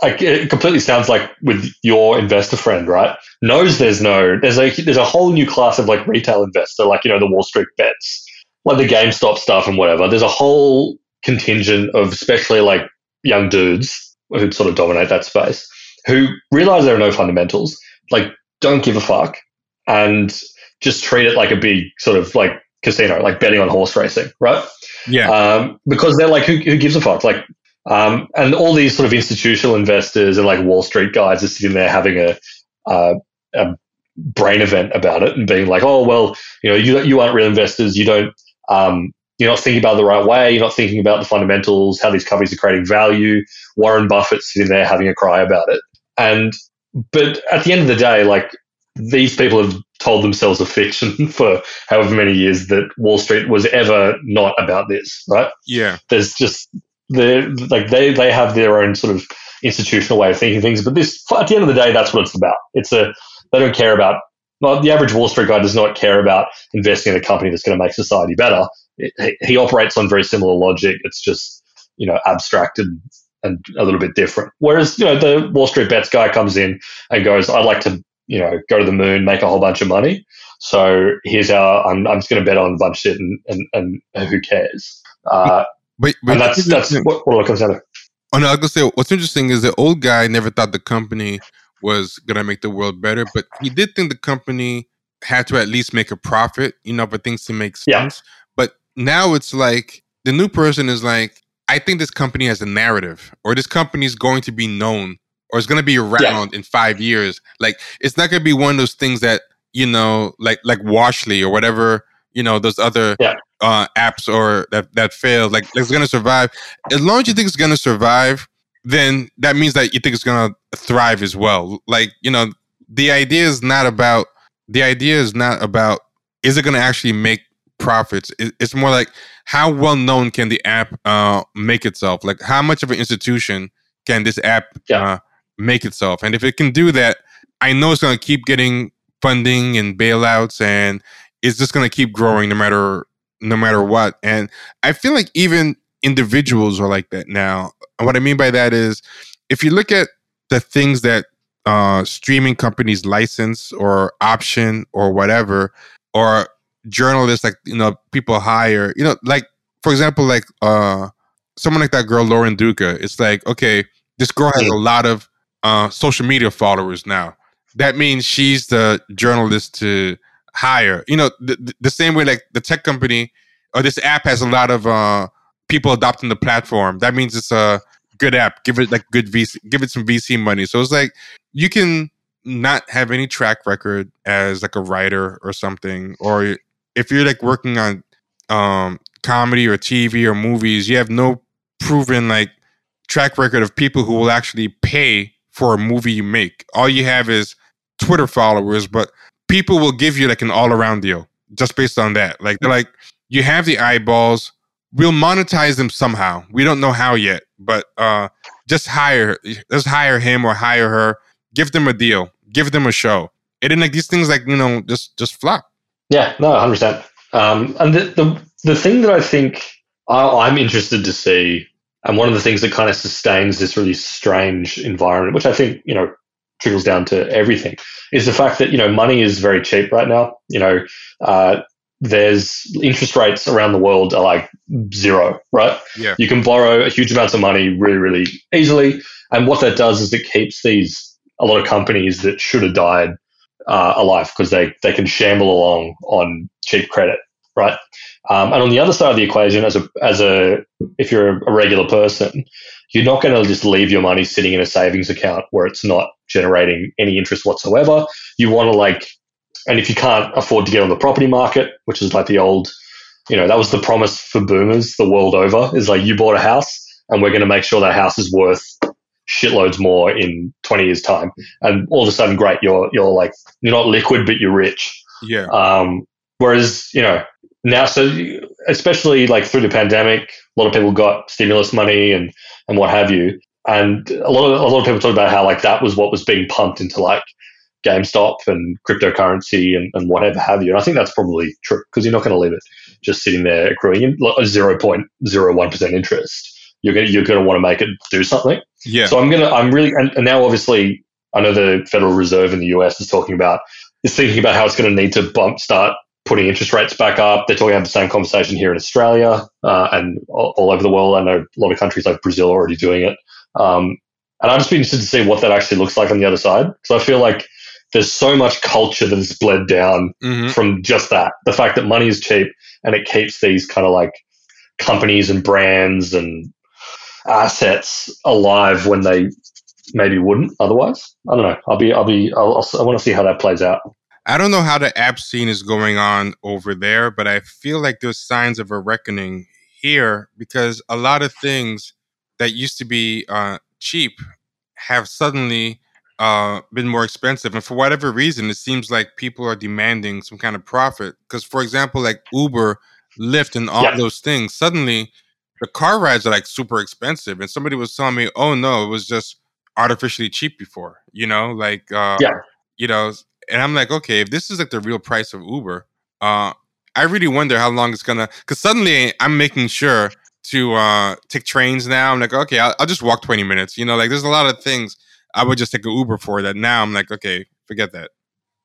like it completely sounds like with your investor friend, right? Knows there's no there's a there's a whole new class of like retail investor, like you know the Wall Street bets, like the GameStop stuff and whatever. There's a whole contingent of especially like young dudes who sort of dominate that space who realize there are no fundamentals, like don't give a fuck, and just treat it like a big sort of like casino, like betting on horse racing, right? Yeah. Um, because they're like, who, who gives a fuck? Like, um, and all these sort of institutional investors and like Wall Street guys are sitting there having a, uh, a brain event about it and being like, oh well, you know, you you aren't real investors. You don't. Um, you're not thinking about it the right way. You're not thinking about the fundamentals, how these companies are creating value. Warren Buffett's sitting there having a cry about it. And but at the end of the day, like these people have told themselves a fiction for however many years that Wall Street was ever not about this, right? Yeah. There's just they like they they have their own sort of institutional way of thinking things, but this at the end of the day, that's what it's about. It's a they don't care about. Well, the average Wall Street guy does not care about investing in a company that's going to make society better. It, he operates on very similar logic. It's just you know abstracted and a little bit different. Whereas you know the Wall Street bets guy comes in and goes, "I'd like to you know, go to the moon, make a whole bunch of money. So here's our, I'm, I'm just going to bet on a bunch of shit and, and, and who cares? Uh, but, but that's, that's what, what it comes to. Oh, no, I was going to say, what's interesting is the old guy never thought the company was going to make the world better, but he did think the company had to at least make a profit, you know, for things to make sense. Yeah. But now it's like the new person is like, I think this company has a narrative or this company is going to be known or it's going to be around yeah. in five years. Like it's not going to be one of those things that you know, like like Washly or whatever. You know, those other yeah. uh, apps or that that failed. Like it's gonna survive. As long as you think it's gonna survive, then that means that you think it's gonna thrive as well. Like you know, the idea is not about the idea is not about is it gonna actually make profits. It's more like how well known can the app uh, make itself? Like how much of an institution can this app yeah. uh, make itself? And if it can do that, I know it's going to keep getting funding and bailouts, and it's just going to keep growing no matter no matter what. And I feel like even individuals are like that now. And what I mean by that is, if you look at the things that uh, streaming companies license or option or whatever, or journalists like you know people hire, you know, like for example, like uh, someone like that girl Lauren Duca. It's like okay, this girl has a lot of uh, social media followers now. That means she's the journalist to hire. You know, the, the same way like the tech company or this app has a lot of uh, people adopting the platform. That means it's a good app. Give it like good VC, give it some VC money. So it's like you can not have any track record as like a writer or something, or if you're like working on um, comedy or TV or movies, you have no proven like track record of people who will actually pay for a movie you make. All you have is Twitter followers, but people will give you like an all around deal just based on that. Like they're like, you have the eyeballs, we'll monetize them somehow. We don't know how yet, but uh just hire just hire him or hire her, give them a deal, give them a show. And then like these things like, you know, just just flop. Yeah, no, hundred percent. Um and the, the the thing that I think I, I'm interested to see and one of the things that kind of sustains this really strange environment, which I think, you know, trickles down to everything, is the fact that, you know, money is very cheap right now. You know, uh, there's interest rates around the world are like zero, right? Yeah. You can borrow a huge amounts of money really, really easily. And what that does is it keeps these, a lot of companies that should have died uh, alive because they, they can shamble along on cheap credit, right? Um, and on the other side of the equation, as a as a if you're a regular person, you're not going to just leave your money sitting in a savings account where it's not generating any interest whatsoever. You want to like, and if you can't afford to get on the property market, which is like the old, you know, that was the promise for boomers the world over, is like you bought a house and we're going to make sure that house is worth shitloads more in 20 years time. And all of a sudden great you're you're like you're not liquid but you're rich. Yeah. Um whereas you know now, so especially like through the pandemic, a lot of people got stimulus money and and what have you, and a lot of a lot of people talk about how like that was what was being pumped into like GameStop and cryptocurrency and, and whatever have you. And I think that's probably true because you're not going to leave it just sitting there accruing a zero point zero one percent interest. You're going you're going to want to make it do something. Yeah. So I'm gonna I'm really and, and now obviously I know the Federal Reserve in the US is talking about is thinking about how it's going to need to bump start putting interest rates back up. They're talking about the same conversation here in Australia uh, and all, all, over the world. I know a lot of countries like Brazil are already doing it. Um, and I'm just be interested to see what that actually looks like on the other side. Because I feel like there's so much culture that has bled down mm-hmm. from just that. The fact that money is cheap and it keeps these kind of like companies and brands and assets alive when they maybe wouldn't otherwise. I don't know. I'll be, I'll be, I'll, I'll, I want to see how that plays out. I don't know how the app scene is going on over there, but I feel like there's signs of a reckoning here because a lot of things that used to be uh, cheap have suddenly uh, been more expensive. And for whatever reason, it seems like people are demanding some kind of profit. Because, for example, like Uber, Lyft, and all yeah. those things, suddenly the car rides are like super expensive. And somebody was telling me, oh no, it was just artificially cheap before, you know, like, uh, yeah. you know, and I'm like, okay, if this is like the real price of Uber, uh, I really wonder how long it's gonna. Because suddenly I'm making sure to uh, take trains now. I'm like, okay, I'll, I'll, just walk 20 minutes. You know, like there's a lot of things I would just take an Uber for that. Now I'm like, okay, forget that.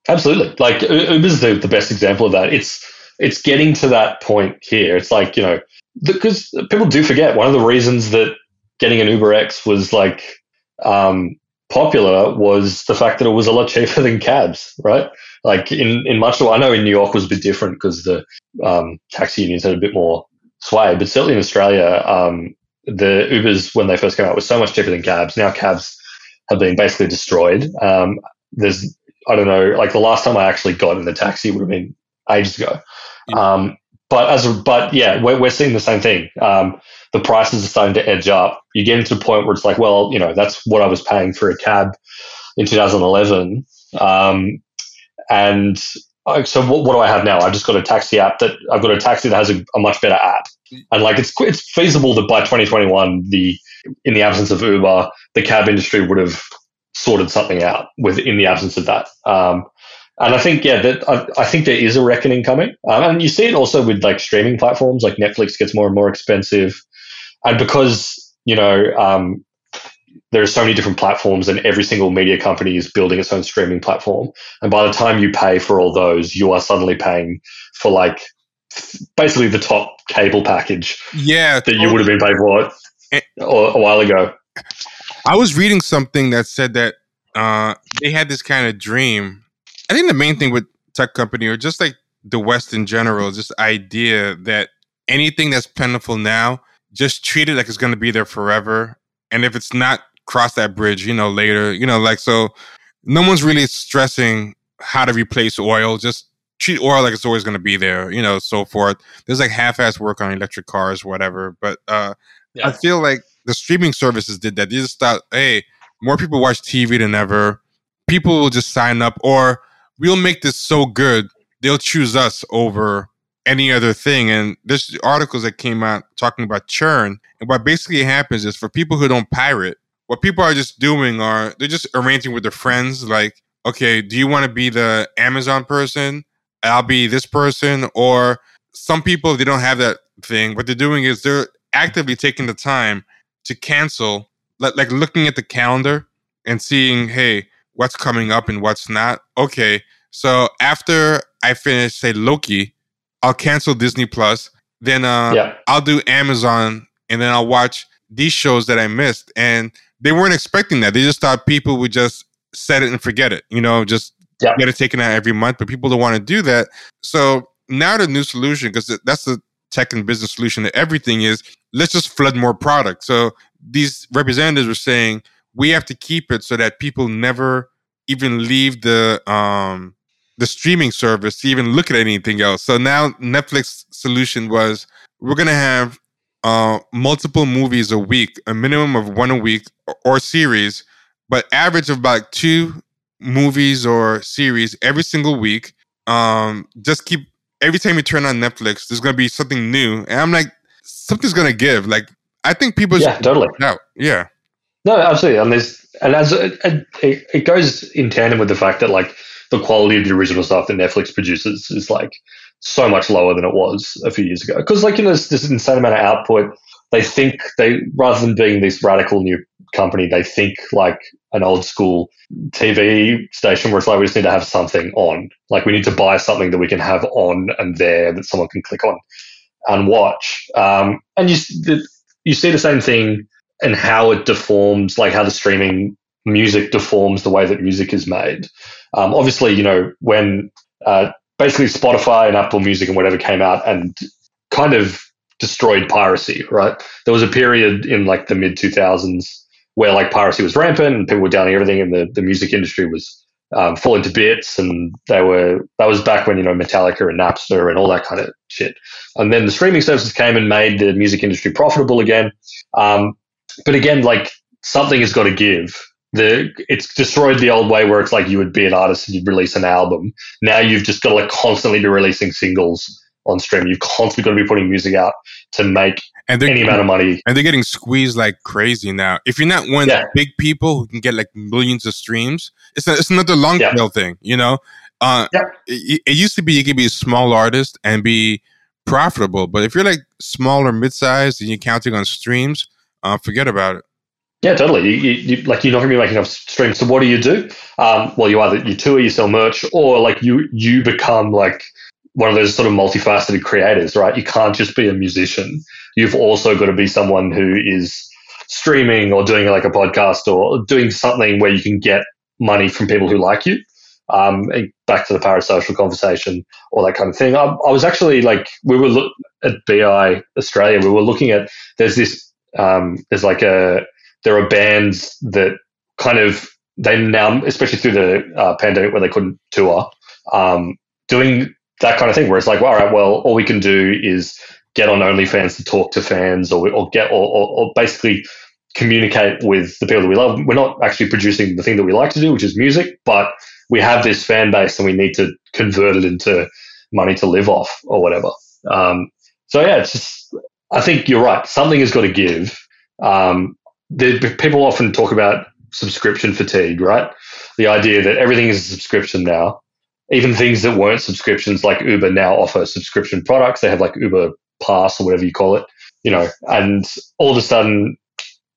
Absolutely, like Uber's the, the best example of that. It's it's getting to that point here. It's like you know because people do forget one of the reasons that getting an Uber X was like um, popular was the fact that it was a lot cheaper than cabs, right? Like in, in much of, I know in New York was a bit different because the um, taxi unions had a bit more sway, but certainly in Australia, um, the Ubers, when they first came out, was so much cheaper than cabs. Now cabs have been basically destroyed. Um, there's, I don't know, like the last time I actually got in the taxi would have been ages ago. Um, but as but yeah, we're, we're seeing the same thing. The prices are starting to edge up. You get into a point where it's like, well, you know, that's what I was paying for a cab in 2011. Um, and so what, what, do I have now? I've just got a taxi app that I've got a taxi that has a, a, much better app, and like it's it's feasible that by 2021, the in the absence of Uber, the cab industry would have sorted something out with in the absence of that. Um, and I think yeah, that I, I, think there is a reckoning coming, um, and you see it also with like streaming platforms, like Netflix gets more and more expensive, and because you know um, there are so many different platforms and every single media company is building its own streaming platform and by the time you pay for all those you are suddenly paying for like basically the top cable package yeah. that you would have been paid for a while ago. I was reading something that said that uh, they had this kind of dream. I think the main thing with tech company or just like the west in general is this idea that anything that's plentiful now just treat it like it's going to be there forever and if it's not cross that bridge, you know, later, you know, like, so no one's really stressing how to replace oil. Just treat oil like it's always going to be there, you know, so forth. There's like half-ass work on electric cars, whatever. But uh, yeah. I feel like the streaming services did that. They just thought, hey, more people watch TV than ever. People will just sign up, or we'll make this so good they'll choose us over any other thing. And there's articles that came out talking about churn. And what basically happens is for people who don't pirate, what people are just doing are they're just arranging with their friends like okay do you want to be the amazon person i'll be this person or some people they don't have that thing what they're doing is they're actively taking the time to cancel like, like looking at the calendar and seeing hey what's coming up and what's not okay so after i finish say loki i'll cancel disney plus then uh, yeah. i'll do amazon and then i'll watch these shows that i missed and they weren't expecting that. They just thought people would just set it and forget it, you know, just yeah. get it taken out every month. But people don't want to do that. So now the new solution, because that's the tech and business solution to everything is let's just flood more product. So these representatives were saying we have to keep it so that people never even leave the um the streaming service to even look at anything else. So now Netflix solution was we're gonna have uh, multiple movies a week, a minimum of one a week or, series, but average of about two movies or series every single week. Um, just keep every time you turn on Netflix, there's gonna be something new, and I'm like, something's gonna give. Like, I think people yeah, totally out. Yeah, no, absolutely, and there's and as it, it, it goes in tandem with the fact that like the quality of the original stuff that Netflix produces is like so much lower than it was a few years ago. Because like you know, there's this insane amount of output. They think they rather than being this radical new company, they think like an old school TV station where it's like we just need to have something on. Like we need to buy something that we can have on and there that someone can click on and watch. Um, and you you see the same thing in how it deforms, like how the streaming music deforms the way that music is made. Um, obviously, you know when uh, basically Spotify and Apple Music and whatever came out and kind of destroyed piracy, right? There was a period in like the mid 2000s where like piracy was rampant and people were downloading everything and the, the music industry was um, falling to bits and they were that was back when you know Metallica and Napster and all that kind of shit. And then the streaming services came and made the music industry profitable again. Um, but again, like something has got to give the it's destroyed the old way where it's like you would be an artist and you'd release an album. Now you've just got to like constantly be releasing singles on stream. You've constantly got to be putting music out to make and any amount of money. And they're getting squeezed like crazy now. If you're not one of yeah. the big people who can get like millions of streams, it's a, it's another long tail yeah. thing, you know. Uh, yeah. it, it used to be you could be a small artist and be profitable, but if you're like small or mid-sized and you're counting on streams, uh, forget about it. Yeah, totally. You, you, you, like you're not going to be making enough streams. So what do you do? Um, well, you either you tour, you sell merch, or like you you become like one of those sort of multifaceted creators, right? You can't just be a musician. You've also got to be someone who is streaming or doing like a podcast or doing something where you can get money from people who like you. Um, back to the parasocial conversation, all that kind of thing. I, I was actually like, we were look at BI Australia. We were looking at there's this um, there's like a there are bands that kind of they now, especially through the uh, pandemic where they couldn't tour, um, doing that kind of thing where it's like, well, all right, well, all we can do is get on OnlyFans to talk to fans or, or get or, or, or basically communicate with the people that we love. We're not actually producing the thing that we like to do, which is music, but we have this fan base and we need to convert it into money to live off or whatever. Um, so yeah, it's just I think you're right. Something has got to give. Um, the, people often talk about subscription fatigue, right? The idea that everything is a subscription now. Even things that weren't subscriptions, like Uber, now offer subscription products. They have like Uber Pass or whatever you call it, you know. And all of a sudden,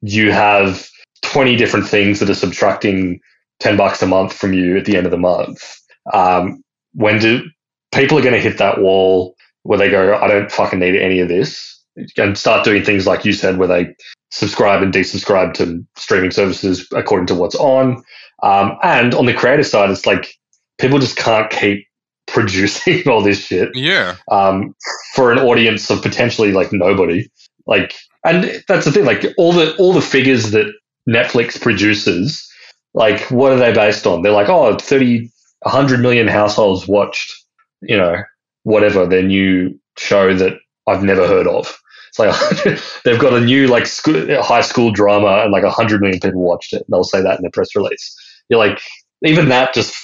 you have 20 different things that are subtracting 10 bucks a month from you at the end of the month. Um, when do people are going to hit that wall where they go, I don't fucking need any of this, and start doing things like you said, where they subscribe and desubscribe to streaming services according to what's on. Um, and on the creative side, it's like people just can't keep producing all this shit. Yeah. Um, for an audience of potentially like nobody. Like, and that's the thing. Like all the all the figures that Netflix produces, like what are they based on? They're like, oh, 30, 100 million households watched, you know, whatever their new show that I've never heard of. It's like they've got a new like school, high school drama and like hundred million people watched it. And they'll say that in the press release. You're like, even that just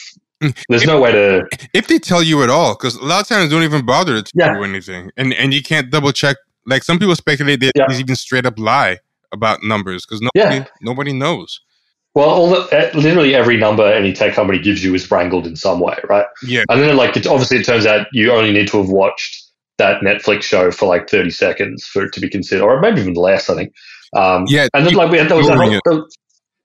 there's if, no way to if they tell you at all because a lot of times they don't even bother to Yeah. you anything and and you can't double check like some people speculate that Yeah. even straight up lie about numbers because nobody Yeah. nobody knows well, all the, eh, literally every number any tech company gives you is wrangled in some way, right? yeah And then like it, obviously it turns out you only need to have watched that Netflix show for like 30 seconds for it to be considered, or maybe even less, I think. Um, yeah and then like we had that was that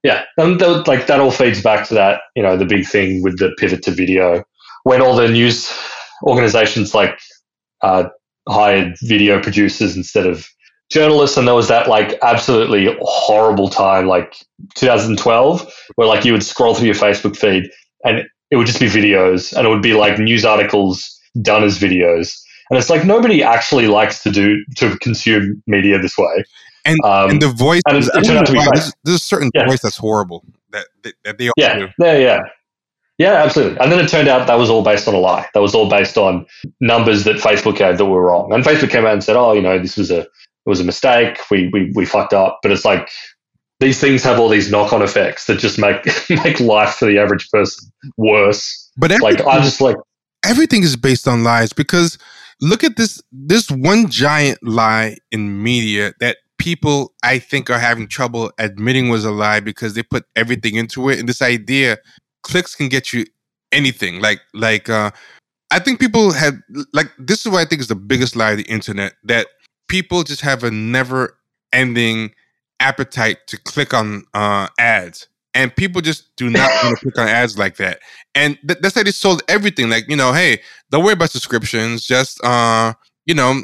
yeah, and that, like that all feeds back to that you know the big thing with the pivot to video when all the news organizations like uh, hired video producers instead of journalists, and there was that like absolutely horrible time like 2012 where like you would scroll through your Facebook feed and it would just be videos and it would be like news articles done as videos. And it's like nobody actually likes to do to consume media this way. and Um, and the voice and it- it turned out to be why, there's, there's a certain Yeah. voice that's horrible that that, that they all Yeah, do yeah, yeah. Yeah, absolutely. And then it turned out that was all based on a lie. That was all based on numbers that Facebook gave that were wrong. And Facebook came out and said, "Oh, you know, this was a it was a mistake. We we we fucked up." But it's like these things have all these knock-on effects that just make make life for the average person worse. but Like I'm just like, everything is based on lies because look at this this one giant lie in media that people i think are having trouble admitting was a lie because they put everything into it. And this idea clicks can get you anything. Like like uh i think people had like this is what i think is the biggest lie of the internet that people just have a never ending appetite to click on uh ads and people just do not want to click on ads like that. And th- that's how they sold everything like you know hey don't worry about subscriptions just uh you know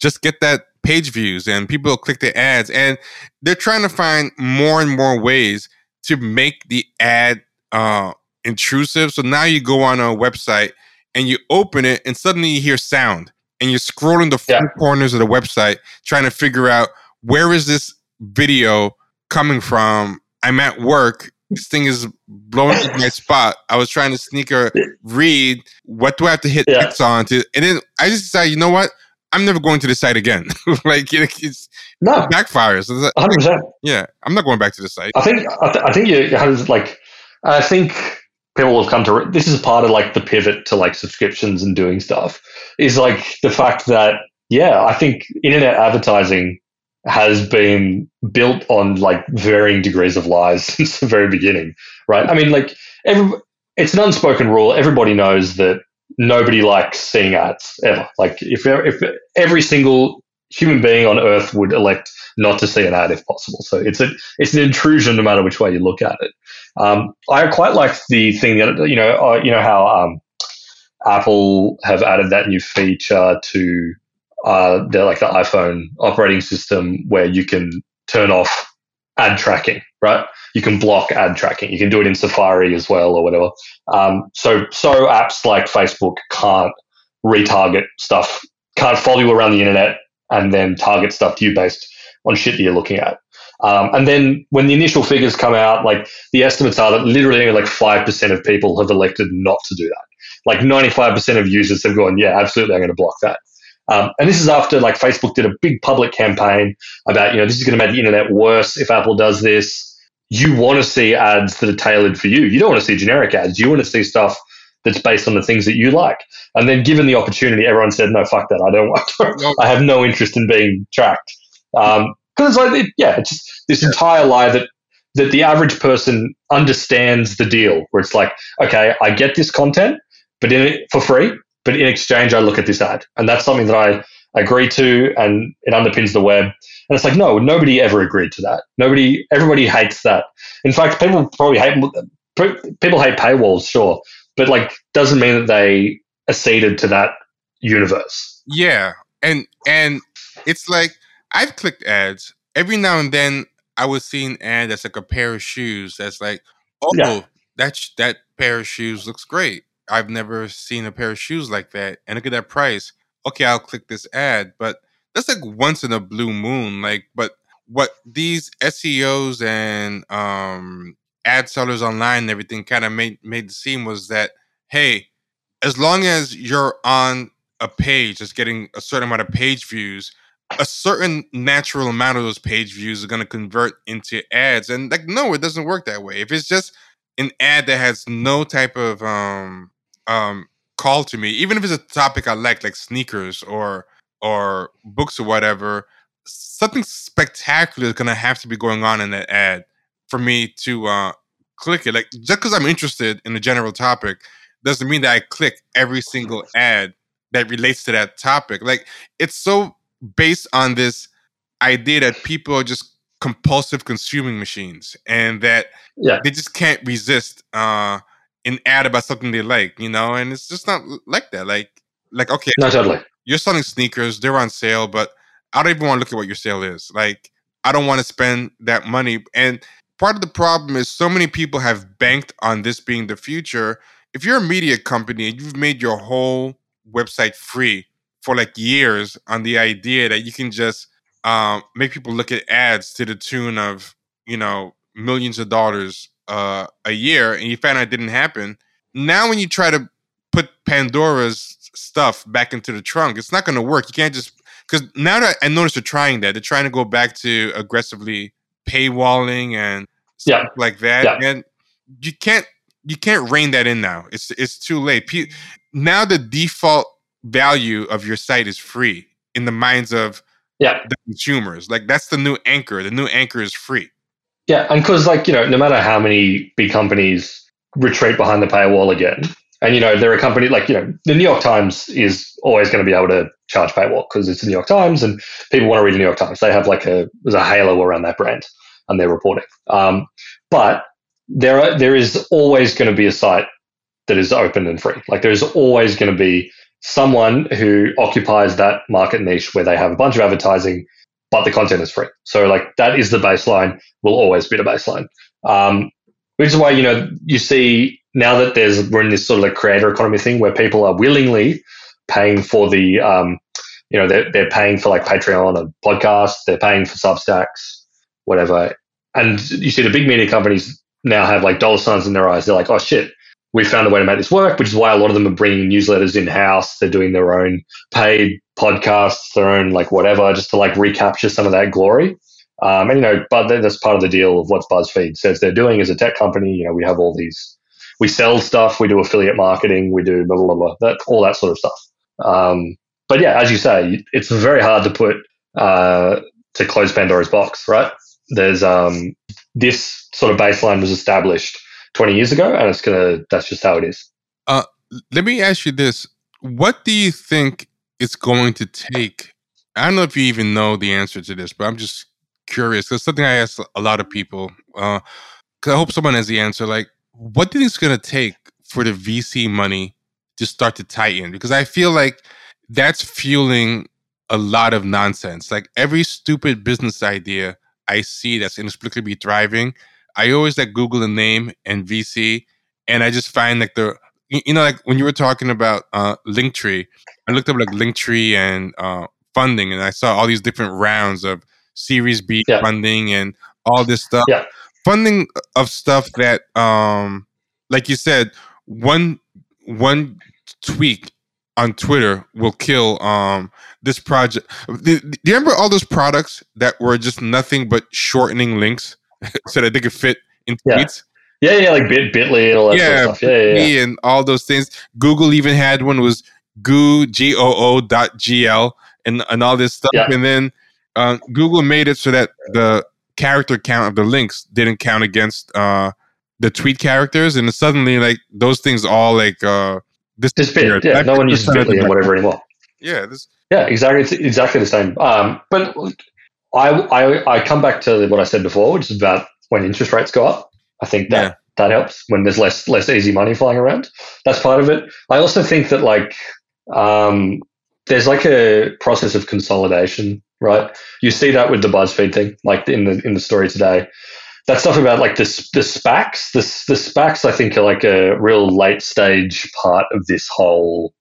just get that page views and people will click the ads. And they're trying to find more and more ways to make the ad uh intrusive. So now you go on a website and you open it and suddenly you hear sound and you're scrolling the four Yeah. corners of the website trying to figure out where is this video coming from? I'm at work this thing is blowing up my spot. I was trying to sneak a read. What do i have to hit Yeah. X on to? And then i just decided you know what? I'm never going to the site again. Like it, it's no, it backfires. 100. percent. yeah i'm not going back to the site. I think I, th- I think you you have like I think people have come to this is part of like the pivot to like subscriptions and doing stuff is like the fact that yeah I think internet advertising has been built on like varying degrees of lies since the very beginning right? I mean like every it's an unspoken rule. Everybody knows that nobody likes seeing ads ever. Like if if every single human being on earth would elect not to see an ad if possible. So it's a it's an intrusion no matter which way you look at it. Um, I quite like the thing that you know, uh, you know how um, Apple have added that new feature to uh, their like the iPhone operating system where you can turn off ad tracking, right? You can block ad tracking. You can do it in Safari as well or whatever. Um, so so apps like Facebook can't retarget stuff, can't follow you around the internet and then target stuff to you based on shit that you're looking at. Um, and then when the initial figures come out, like the estimates are that literally only like 5% of people have elected not to do that. like 95% of users have gone, yeah, absolutely, I'm going to block that. Um, and this is after like Facebook did a big public campaign about, you know, this is going to make the internet worse if Apple does this. You want to see ads that are tailored for you. You don't want to see generic ads. You want to see stuff that's based on the things that you like. And then given the opportunity, everyone said, no, fuck that. I don't want to. I have no interest in being tracked. Because um, it's like, it, yeah, it's just this entire lie that that the average person understands the deal where it's like, okay, I get this content, but in it for free, but in exchange, I look at this ad. And that's something that I agree to and it underpins the web. And it's like, no, nobody ever agreed to that. Nobody, everybody hates that. In fact, people probably hate, people hate paywalls, sure, but like doesn't mean that they acceded to that universe. Yeah. And, and it's like, I've clicked ads every now and then I was seeing ad that's like a pair of shoes that's like, oh, yeah. that that pair of shoes looks great. I've never seen a pair of shoes like that, and look at that price. Okay, I'll click this ad, but that's like once in a blue moon. Like, but what these SEOs and um, ad sellers online and everything kind of made made the seem was that hey, as long as you're on a page that's getting a certain amount of page views, a certain natural amount of those page views are going to convert into ads and like no it doesn't work that way if it's just an ad that has no type of um um call to me even if it's a topic i like like sneakers or or books or whatever something spectacular is going to have to be going on in that ad for me to uh click it. Like just because i'm interested in the general topic doesn't mean that i click every single ad that relates to that topic. Like it's so based on this idea that people are just compulsive consuming machines and that yeah. they just can't resist uh an ad about something they like, you know, and it's just not like that. Like like okay, not totally. You're selling sneakers, they're on sale, but I don't even want to look at what your sale is. Like I don't want to spend that money. And part of the problem is so many people have banked on this being the future. If you're a media company and you've made your whole website free, for like years on the idea that you can just um, make people look at ads to the tune of you know millions of dollars uh, a year, and you found out it didn't happen. Now, when you try to put Pandora's stuff back into the trunk, it's not going to work. You can't just because now that I notice they're trying that, they're trying to go back to aggressively paywalling and stuff yeah. like that, yeah. and you can't you can't rein that in now. It's it's too late. P- now the default value of your site is free in the minds of yeah. the consumers. Like that's the new anchor. The new anchor is free. Yeah, and because like you know, no matter how many big companies retreat behind the paywall again, and you know, there are companies like you know, the New York Times is always going to be able to charge paywall because it's the New York Times and people want to read the New York Times. They have like a there's a halo around that brand and their reporting. Um, but there are there is always going to be a site that is open and free. Like there is always going to be someone who occupies that market niche where they have a bunch of advertising, but the content is free. So like that is the baseline. Will always be the baseline. Um, which is why you know you see now that there's we're in this sort of like creator economy thing where people are willingly paying for the um, you know they're, they're paying for like Patreon and podcasts, they're paying for Substacks, whatever. And you see the big media companies now have like dollar signs in their eyes. They're like, oh shit, we found a way to make this work, which is why a lot of them are bringing newsletters in house. They're doing their own paid podcasts, their own like whatever, just to like recapture some of that glory. Um, and you know, but that's part of the deal of what BuzzFeed says they're doing as a tech company. You know, we have all these, we sell stuff, we do affiliate marketing, we do blah blah blah, that all that sort of stuff. Um, but yeah, as you say, it's very hard to put uh, to close Pandora's box, right? There's um, this sort of baseline was established 20 years ago, and it's gonna. That's just how it is. Uh, let me ask you this: What do you think it's going to take? I don't know if you even know the answer to this, but I'm just curious. It's something I ask a lot of people. Uh, cause I hope someone has the answer. Like, what do you think it's going to take for the VC money to start to tighten? Because I feel like that's fueling a lot of nonsense. Like every stupid business idea I see that's inexplicably thriving I always like Google the name and VC, and I just find like the you know like when you were talking about uh, Linktree, I looked up like Linktree and uh, funding, and I saw all these different rounds of Series B yeah. funding and all this stuff. Yeah. Funding of stuff that, um, like you said, one one tweak on Twitter will kill um this project. Do, do you remember all those products that were just nothing but shortening links so that they could fit in Yeah. tweets? Yeah, yeah, like Bit Bitly and all that Yeah, stuff. Yeah, yeah, yeah. and all those things. Google even had one was goo g o o dot gl and and all this stuff. Yeah. And then uh, Google made it so that the character count of the links didn't count against uh, the tweet characters, and suddenly like those things all like uh, disappeared. Bit. Yeah, no one uses Bitly and whatever anymore. Yeah, this Yeah, exactly. It's exactly the same. Um, but I, I, I come back to what I said before, which is about when interest rates go up. I think that Yeah. that helps when there's less less easy money flying around. That's part of it. I also think that like um, there's like a process of consolidation, right? You see that with the BuzzFeed thing, like in the in the story today. That stuff about like the the SPACs, the the SPACs, I think are like a real late stage part of this whole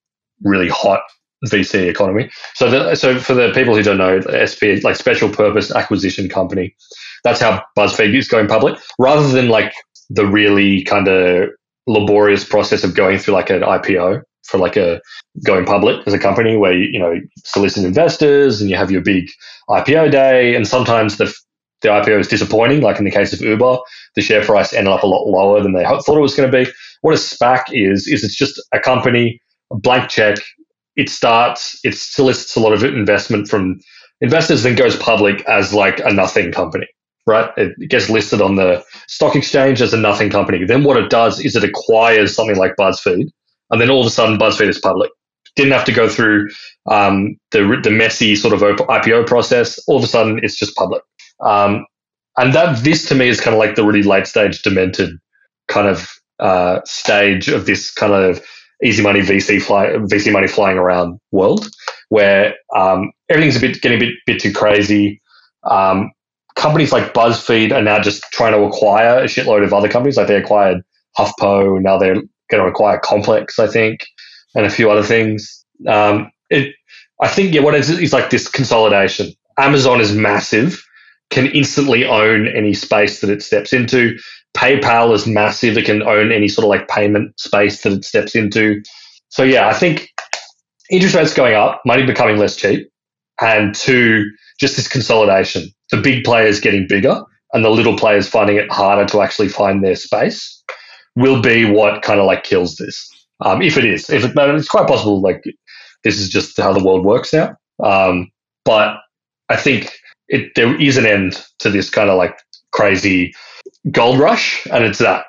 really hot VC economy. So, the, so for the people who don't know, SP like special purpose acquisition company. That's how BuzzFeed is going public, rather than like the really kind of laborious process of going through like an IPO for like a going public as a company where you, you know solicit investors and you have your big IPO day, and sometimes the the IPO is disappointing. Like in the case of Uber, the share price ended up a lot lower than they thought it was going to be. What a SPAC is is it's just a company, a blank check, it starts, it solicits a lot of investment from investors, then goes public as like a nothing company, right? It gets listed on the stock exchange as a nothing company. Then what it does is it acquires something like BuzzFeed, and then all of a sudden BuzzFeed is public. Didn't have to go through um, the the messy sort of IPO process. All of a sudden, it's just public. Um, and that this to me is kind of like the really late stage, demented kind of uh, stage of this kind of easy money VC fly, VC money flying around world, where um, everything's a bit getting a bit bit too crazy. Um, companies like BuzzFeed are now just trying to acquire a shitload of other companies. Like they acquired HuffPo, now they're going to acquire Complex, I think, and a few other things. Um, it, I think, yeah, what is it is like this consolidation. Amazon is massive, can instantly own any space that it steps into. PayPal is massive; it can own any sort of like payment space that it steps into. So yeah, I think interest rates going up, money becoming less cheap, and two, just this consolidation. The big players getting bigger, and the little players finding it harder to actually find their space, will be what kind of like kills this. Um, if it is, if it, it's quite possible, like this is just how the world works now. Um, but I think it there is an end to this kind of like crazy gold rush, and it's that.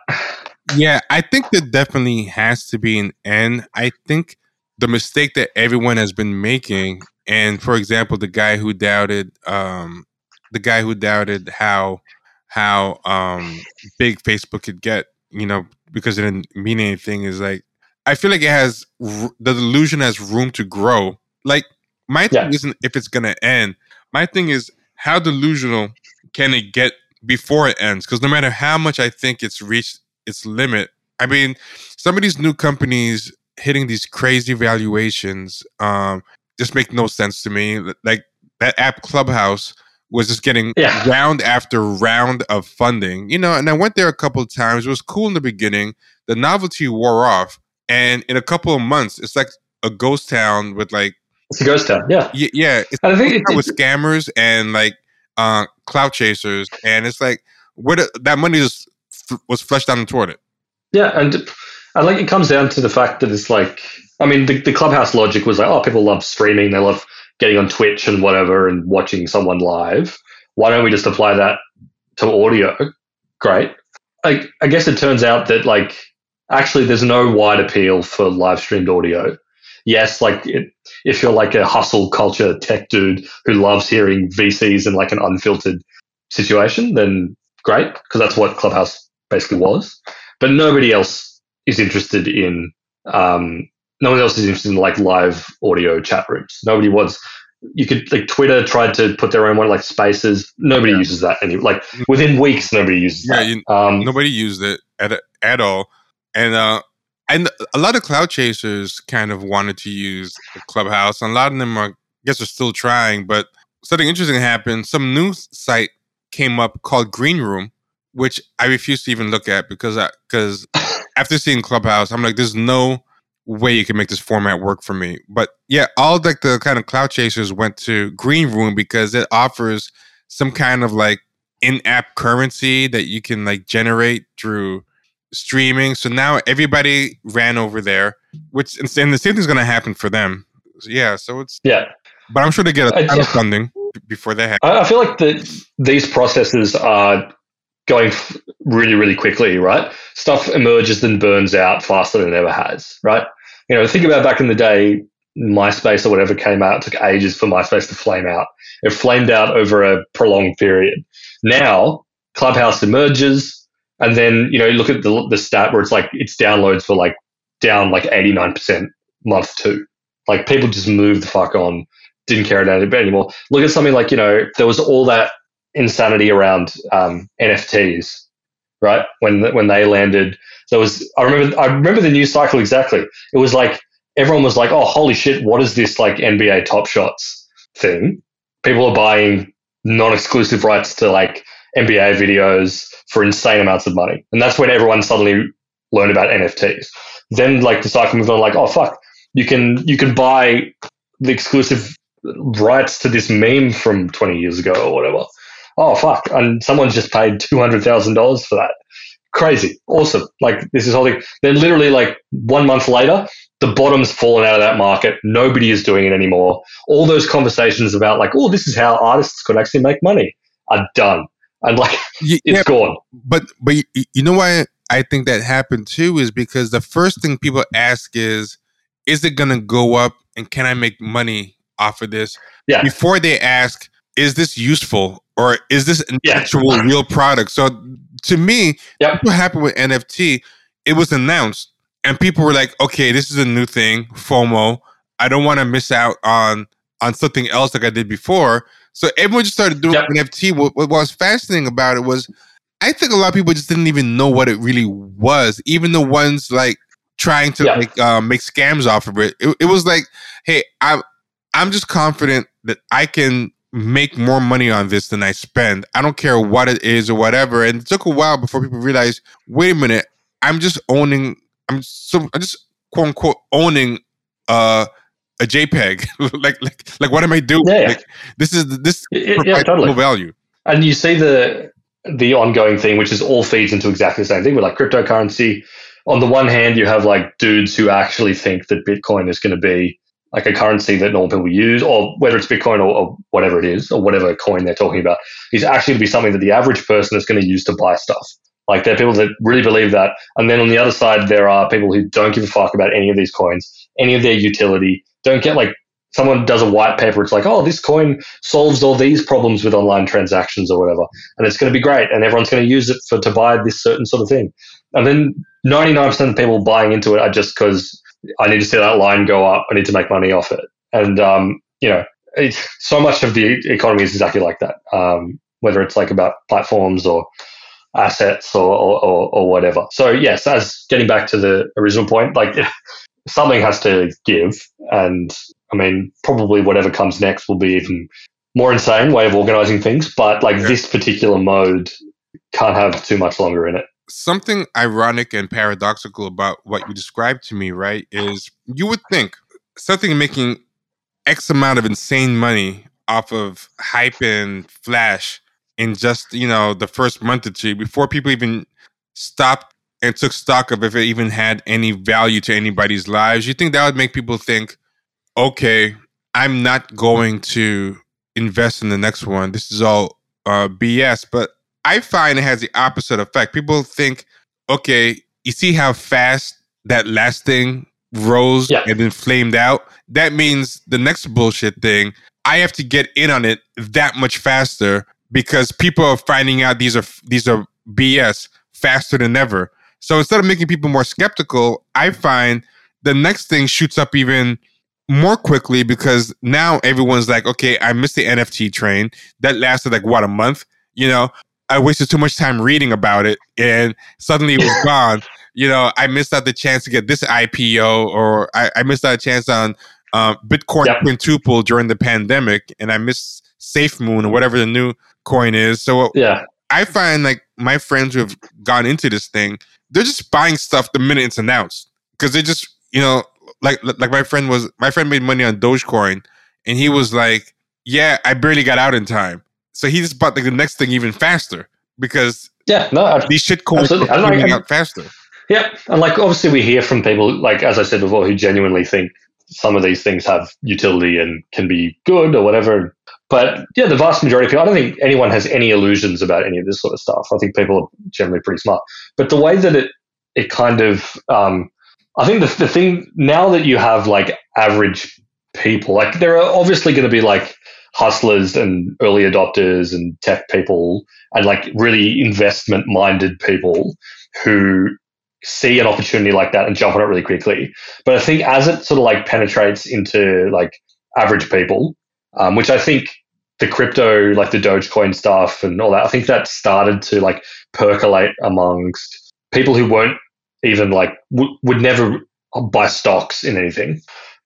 Yeah, I think there definitely has to be an end. I think the mistake that everyone has been making, and for example, the guy who doubted, um, the guy who doubted how how um, big Facebook could get, you know, because it didn't mean anything, is like I feel like it has the delusion has room to grow. Like my thing Yeah. isn't if it's gonna end. My thing is how delusional can it get before it ends? Because no matter how much I think it's reached its limit, I mean, some of these new companies hitting these crazy valuations um, just make no sense to me. Like that app Clubhouse was just getting Yeah. round after round of funding, you know. And I went there a couple of times. It was cool in the beginning. The novelty wore off, and in a couple of months, it's like a ghost town with like It's a ghost town, yeah. y- yeah, it's And I think it, with scammers and like uh cloud chasers and it's like where the, that money just f- was flushed down toward it Yeah, and and like it comes down to the fact that it's like I mean the, the clubhouse logic was like oh people love streaming they love getting on Twitch and whatever and watching someone live. Why don't we just apply that to audio? Great. I, I guess it turns out that like actually there's no wide appeal for live streamed audio yes like it, if you're like a hustle culture tech dude who loves hearing VCs in like an unfiltered situation then great because that's what clubhouse basically was. But nobody else is interested in um, no one else is interested in like live audio chat rooms. Nobody was you could like twitter tried to put their own one like spaces. Nobody Yeah. uses that any like within weeks nobody uses Yeah, that. you- um, nobody used it at at all. And uh and a lot of cloud chasers kind of wanted to use the clubhouse and a lot of them are I guess are still trying but something interesting happened some news site came up called Greenroom which i refuse to even look at because i because after seeing clubhouse i'm like there's no way you can make this format work for me. But yeah, all like the kind of cloud chasers went to Greenroom because it offers some kind of like in-app currency that you can like generate through streaming. So now everybody ran over there, which and the same thing's going to happen for them. Yeah, so it's yeah, but I'm sure they get a ton of funding before they have. I feel like the these processes are going really, really quickly, right? Stuff emerges and burns out faster than it ever has, right? You know, think about back in the day, MySpace or whatever came out, took ages for MySpace to flame out. It flamed out over a prolonged period. Now, Clubhouse emerges, and then, you know, look at the, the stat where it's like its downloads for like down like 89% month two. Like people just moved the fuck on, didn't care about it anymore. Look at something like, you know, there was all that insanity around um, NFTs, right? When when they landed, there was I remember I remember the news cycle exactly. It was like everyone was like, "Oh, holy shit! What is this like NBA Top Shots thing?" People are buying non-exclusive rights to like NBA videos for insane amounts of money, and that's when everyone suddenly learned about NFTs. Then like the cycle moved on, like, "Oh fuck, you can you can buy the exclusive rights to this meme from 20 years ago or whatever." oh fuck, and someone's just paid two hundred thousand dollars for that. Crazy, awesome. Like this is whole thing. Then literally like one month later, the bottom's fallen out of that market. Nobody is doing it anymore. All those conversations about like, oh, this is how artists could actually make money are done, and like yeah, it's gone. But but you know why I think that happened too is because the first thing people ask is, is it gonna go up, and can I make money off of this? Yeah. Before they ask, is this useful or is this an yeah. actual real product? So to me, yep. what happened with NFT, it was announced and people were like, okay, this is a new thing, FOMO. I don't want to miss out on on something else like I did before. So everyone just started doing yep. NFT. What, what was fascinating about it was I think a lot of people just didn't even know what it really was. Even the ones like trying to like uh, make scams off of it. it. It was like, hey, I'm I'm just confident that I can make more money on this than I spend. I don't care what it is or whatever. And it took a while before people realized, wait a minute, I'm just owning, I'm so I'm just quote unquote owning uh a JPEG. like like like what am I doing? Yeah, Like, this is this it, yeah, totally. value. And you see the the ongoing thing, which is all feeds into exactly the same thing with like cryptocurrency. On the one hand, you have like dudes who actually think that Bitcoin is going to be like a currency that normal people use, or whether it's Bitcoin or, or, whatever it is, or whatever coin they're talking about, is actually going to be something that the average person is going to use to buy stuff. Like there are people that really believe that. And then on the other side, there are people who don't give a fuck about any of these coins, any of their utility, don't get like someone does a white paper, it's like, oh, this coin solves all these problems with online transactions or whatever. And it's going to be great. And everyone's going to use it for to buy this certain sort of thing. And then 99% of people buying into it are just because I need to see that line go up. I need to make money off it. And, um, you know, so much of the economy is exactly like that. Um, whether it's like about platforms or assets or, or, or, whatever. So yes, as getting back to the original point, like something has to give. And I mean, probably whatever comes next will be even more insane way of organizing things. But like yeah. this particular mode can't have too much longer in it something ironic and paradoxical about what you described to me, right, is you would think something making X amount of insane money off of hype and flash in just, you know, the first month or two before people even stopped and took stock of if it even had any value to anybody's lives. You think that would make people think, okay, I'm not going to invest in the next one. This is all uh, BS. But I find it has the opposite effect. People think, okay, you see how fast that last thing rose yeah. and then flamed out? That means the next bullshit thing, I have to get in on it that much faster because people are finding out these are these are BS faster than ever. So instead of making people more skeptical, I find the next thing shoots up even more quickly because now everyone's like, okay, I missed the NFT train. That lasted like what a month, you know. I wasted too much time reading about it and suddenly it was gone. You know, I missed out the chance to get this IPO or I, I missed out a chance on uh, Bitcoin yep. quintuple during the pandemic and I missed SafeMoon or whatever the new coin is. So yeah, I find like my friends who have gone into this thing, they're just buying stuff the minute it's announced because they just, you know, like like my friend was my friend made money on Dogecoin, and he was like, "Yeah, I barely got out in time." So he just bought like the next thing even faster because yeah, no, these shit coins are coming out faster. Yeah, and like obviously we hear from people like as I said before who genuinely think some of these things have utility and can be good or whatever. But yeah, the vast majority of people, I don't think anyone has any illusions about any of this sort of stuff. I think people are generally pretty smart. But the way that it it kind of um, I think the, the thing now that you have like average people, like there are obviously going to be like hustlers and early adopters and tech people and like really investment minded people who see an opportunity like that and jump on it really quickly. But I think as it sort of like penetrates into like average people, um, which I think the crypto, like the Dogecoin stuff and all that, I think that started to like percolate amongst people who weren't even like w- would never buy stocks in anything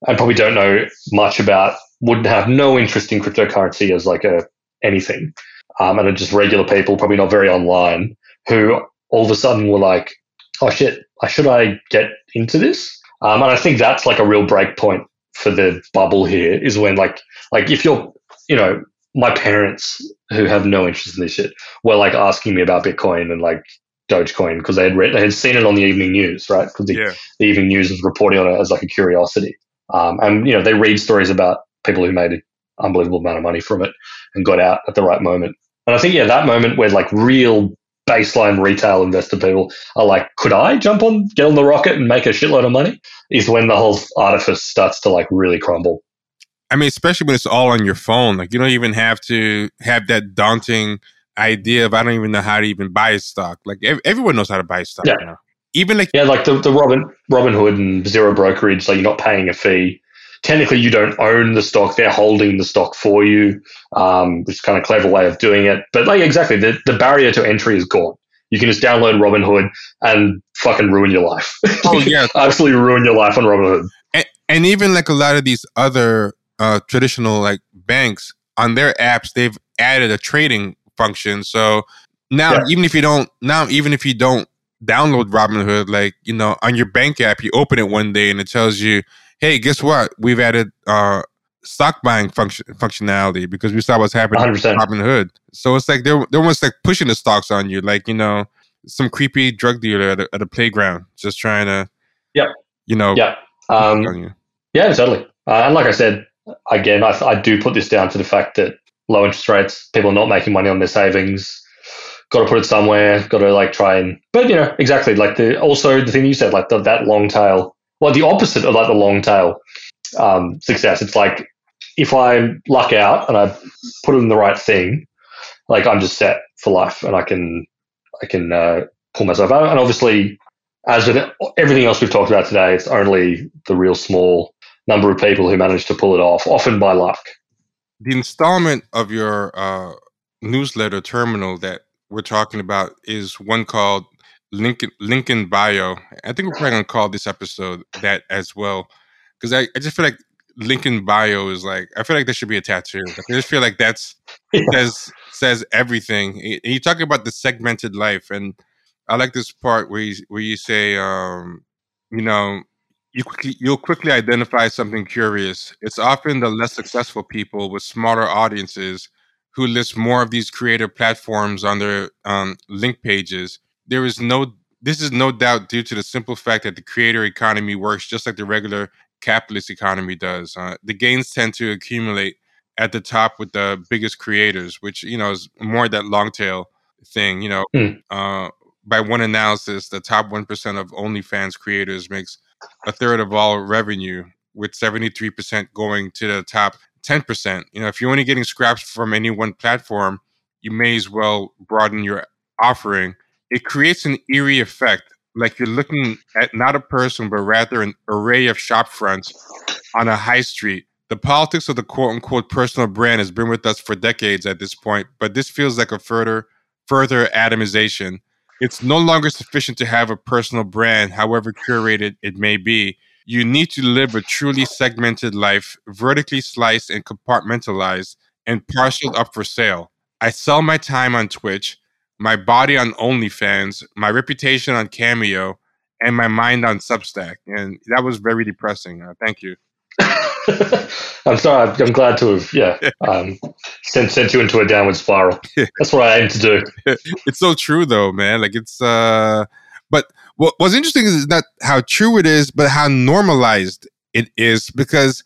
and probably don't know much about would have no interest in cryptocurrency as like a anything. Um, and are just regular people probably not very online who all of a sudden were like oh shit I should i get into this? Um, and i think that's like a real break point for the bubble here is when like like if you're you know my parents who have no interest in this shit were like asking me about bitcoin and like Dogecoin because they had read, they had seen it on the evening news, right? Because the, yeah. the, evening news was reporting on it as like a curiosity. Um, and you know they read stories about people who made an unbelievable amount of money from it and got out at the right moment. And I think yeah, that moment where like real baseline retail investor people are like, could I jump on, get on the rocket and make a shitload of money? Is when the whole artifice starts to like really crumble. I mean, especially when it's all on your phone. Like you don't even have to have that daunting idea of I don't even know how to even buy a stock. Like ev- everyone knows how to buy stock yeah. now. Even like yeah, like the the Robin Robinhood and zero brokerage, like you're not paying a fee. Technically, you don't own the stock; they're holding the stock for you, um, which is kind of clever way of doing it. But like exactly, the the barrier to entry is gone. You can just download Robinhood and fucking ruin your life. Oh yeah, absolutely ruin your life on Robinhood. And, and even like a lot of these other uh, traditional like banks on their apps, they've added a trading function. So now, yeah. even if you don't, now even if you don't download Robinhood, like you know, on your bank app, you open it one day and it tells you, "Hey, guess what? We've added uh, stock buying function functionality because we saw what's happening 100%. with Robinhood." So it's like they're they're almost like pushing the stocks on you, like you know, some creepy drug dealer at a, at a playground just trying to, yeah, you know, yeah, um, yeah, totally. Uh, and like I said, again, I, I do put this down to the fact that low interest rates, people are not making money on their savings. Got to put it somewhere. Got to like try and, but you know, exactly like the also the thing you said, like the, that long tail. Well, the opposite of like the long tail um, success. It's like if I luck out and I put in the right thing, like I'm just set for life, and I can I can uh, pull myself out. And obviously, as with everything else we've talked about today, it's only the real small number of people who manage to pull it off, often by luck the installment of your uh, newsletter terminal that we're talking about is one called Link in Lincoln Bio. I think we're probably gonna call this episode that as well, because I, I just feel like Link in Bio is like I feel like there should be a tattoo. I just feel like that's yeah. says says everything. And you talk about the segmented life, and I like this part where you where you say, um, you know, you quickly, you'll quickly identify something curious. It's often the less successful people with smaller audiences who list more of these creator platforms on their um, link pages. There is no, this is no doubt due to the simple fact that the creator economy works just like the regular capitalist economy does. Uh, the gains tend to accumulate at the top with the biggest creators, which you know is more that long tail thing. You know, mm. uh, by one analysis, the top one percent of OnlyFans creators makes a third of all revenue, with 73% going to the top 10%. You know, if you're only getting scraps from any one platform, you may as well broaden your offering. It creates an eerie effect, like you're looking at not a person, but rather an array of shop fronts on a high street. The politics of the quote unquote personal brand has been with us for decades at this point, but this feels like a further further atomization it's no longer sufficient to have a personal brand, however curated it may be. You need to live a truly segmented life, vertically sliced and compartmentalized, and parceled up for sale. I sell my time on Twitch, my body on OnlyFans, my reputation on Cameo, and my mind on Substack, and that was very depressing. Uh, thank you. I'm sorry. I'm glad to have yeah um, sent sent you into a downward spiral. That's what I aim to do. it's so true though, man. Like it's uh, but what what's interesting is not how true it is, but how normalized it is because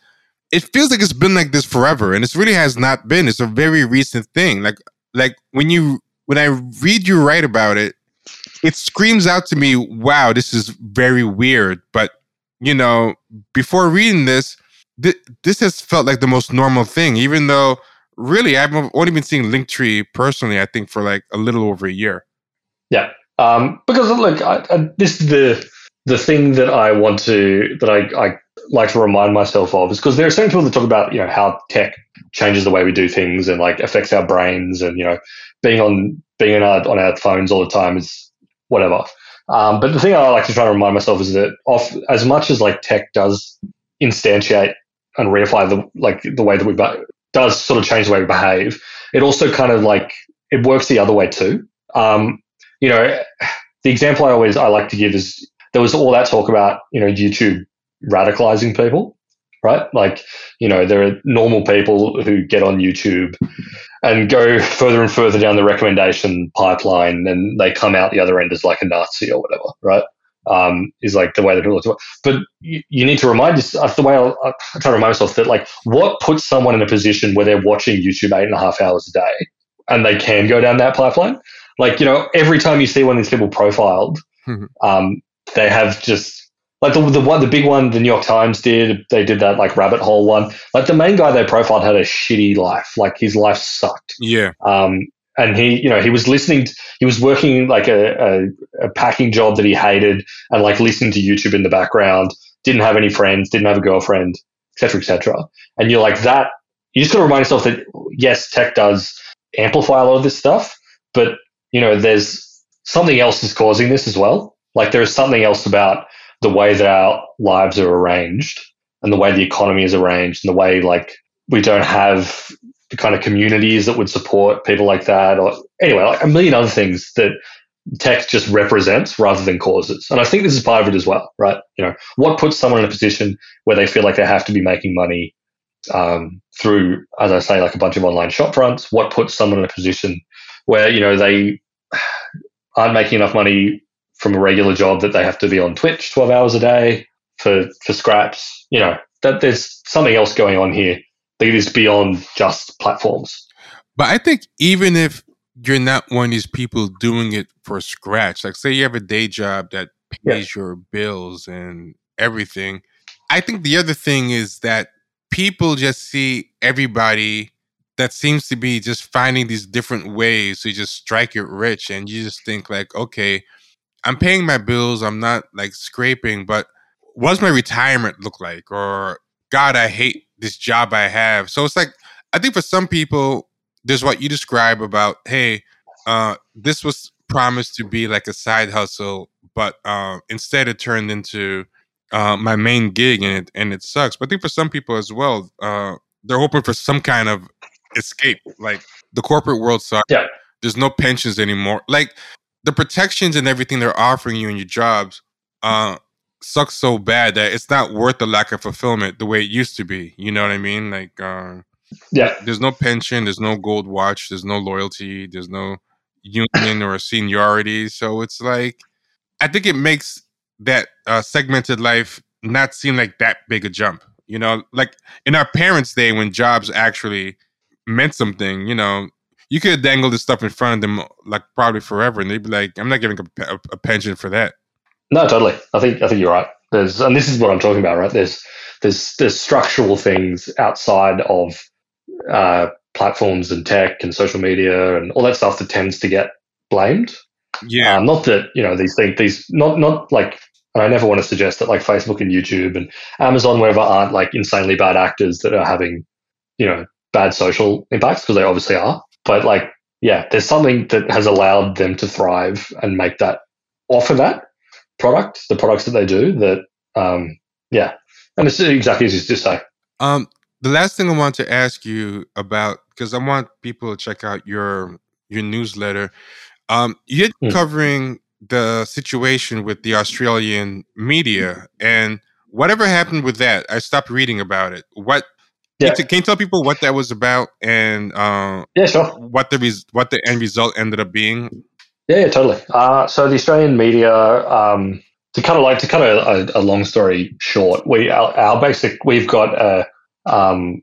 it feels like it's been like this forever, and it really has not been. It's a very recent thing. Like like when you when I read you write about it, it screams out to me, "Wow, this is very weird." But you know, before reading this, th- this has felt like the most normal thing, even though really I've only been seeing Linktree personally. I think for like a little over a year. Yeah, um, because look, I, I, this is the the thing that I want to that I, I like to remind myself of is because there are some people that talk about you know how tech changes the way we do things and like affects our brains and you know being on being on our, on our phones all the time is whatever. Um, but the thing I like to try to remind myself is that off as much as like tech does instantiate and reify the like the way that we does sort of change the way we behave, it also kind of like it works the other way too. Um, you know, the example I always I like to give is there was all that talk about you know YouTube radicalizing people, right? Like you know there are normal people who get on YouTube and go further and further down the recommendation pipeline, and they come out the other end as like a Nazi or whatever, right? Um, is like the way that people talk. But you, you need to remind yourself the way I, I try to remind myself that like what puts someone in a position where they're watching YouTube eight and a half hours a day, and they can go down that pipeline. Like you know, every time you see one of these people profiled, mm-hmm. um, they have just like the the one the big one the New York Times did they did that like rabbit hole one like the main guy they profiled had a shitty life like his life sucked yeah um and he you know he was listening to, he was working like a, a, a packing job that he hated and like listening to YouTube in the background didn't have any friends didn't have a girlfriend etc etc and you're like that you just got to remind yourself that yes tech does amplify a lot of this stuff but you know there's something else is causing this as well. Like there is something else about the way that our lives are arranged and the way the economy is arranged and the way like we don't have the kind of communities that would support people like that or anyway like a million other things that tech just represents rather than causes. And i think this is part of it as well right? You know what puts someone in a position where they feel like they have to be making money um, through as i say like a bunch of online shop fronts? What puts someone in a position where you know they aren't making enough money from a regular job that they have to be on Twitch 12 hours a day for, for scraps. You know, that there's something else going on here that is beyond just platforms. But I think even if you're not one of these people doing it for scratch, like say you have a day job that pays yeah. your bills and everything, I think the other thing is that people just see everybody that seems to be just finding these different ways to just strike it rich and you just think like okay I'm paying my bills. I'm not like scraping, but what's my retirement look like? Or God, I hate this job I have. So it's like I think for some people, there's what you describe about, hey, uh, this was promised to be like a side hustle, but uh, instead it turned into uh, my main gig, and it and it sucks. But I think for some people as well, uh, they're hoping for some kind of escape. Like the corporate world sucks. Yeah. There's no pensions anymore. Like the protections and everything they're offering you in your jobs uh, sucks so bad that it's not worth the lack of fulfillment the way it used to be. You know what I mean? Like, uh, yeah, there's no pension, there's no gold watch, there's no loyalty, there's no union or seniority. So it's like, I think it makes that uh, segmented life not seem like that big a jump. You know, like in our parents' day when jobs actually meant something, you know, you could dangle this stuff in front of them like probably forever, and they'd be like, "I'm not giving a, a, a pension for that." No, totally. I think I think you're right. There's, and this is what I'm talking about, right? There's there's there's structural things outside of uh, platforms and tech and social media and all that stuff that tends to get blamed. Yeah. Um, not that you know these things. These not not like. And I never want to suggest that like Facebook and YouTube and Amazon, wherever, aren't like insanely bad actors that are having, you know, bad social impacts because they obviously are. But like, yeah, there's something that has allowed them to thrive and make that offer that product, the products that they do. That, um, yeah, and it's exactly as you just say. Um, the last thing I want to ask you about because I want people to check out your your newsletter. Um, you're mm. covering the situation with the Australian media and whatever happened with that. I stopped reading about it. What yeah. Can, you tell people what that was about and uh, yeah, sure. What the res- what the end result ended up being? Yeah, totally. Uh, so the Australian media, um, to kind of like to cut a, a, a, long story short, we our, our, basic we've got a um,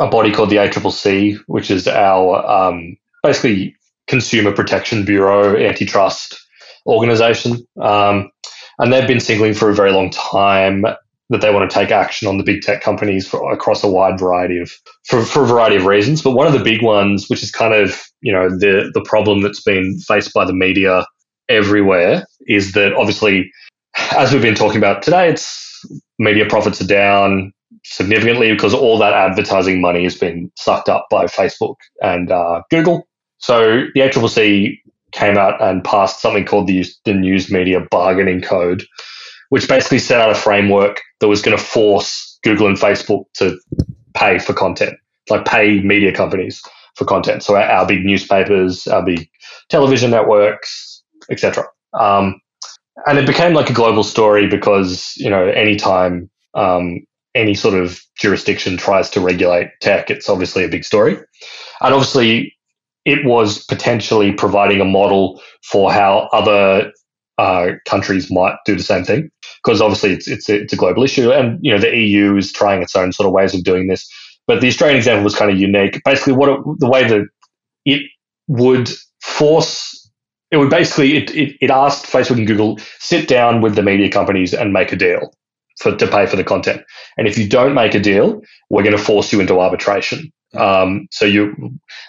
a body called the ACCC, which is our um, basically consumer protection bureau antitrust organization, um, and they've been singling for a very long time that they want to take action on the big tech companies for, across a wide variety of for, for a variety of reasons. But one of the big ones, which is kind of you know the the problem that's been faced by the media everywhere, is that obviously, as we've been talking about today, it's media profits are down significantly because all that advertising money has been sucked up by Facebook and uh, Google. So the ACCC came out and passed something called the, the News Media Bargaining Code, which basically set out a framework that was going to force Google and Facebook to pay for content, like pay media companies for content. So our, our big newspapers, our big television networks, etc. Um, and it became like a global story because you know anytime um, any sort of jurisdiction tries to regulate tech, it's obviously a big story, and obviously it was potentially providing a model for how other uh, countries might do the same thing because obviously it's it's a, it's a global issue, and you know the EU is trying its own sort of ways of doing this. But the Australian example was kind of unique. Basically, what it, the way that it would force it would basically it, it, it asked Facebook and Google sit down with the media companies and make a deal for to pay for the content. And if you don't make a deal, we're going to force you into arbitration. Um, so you,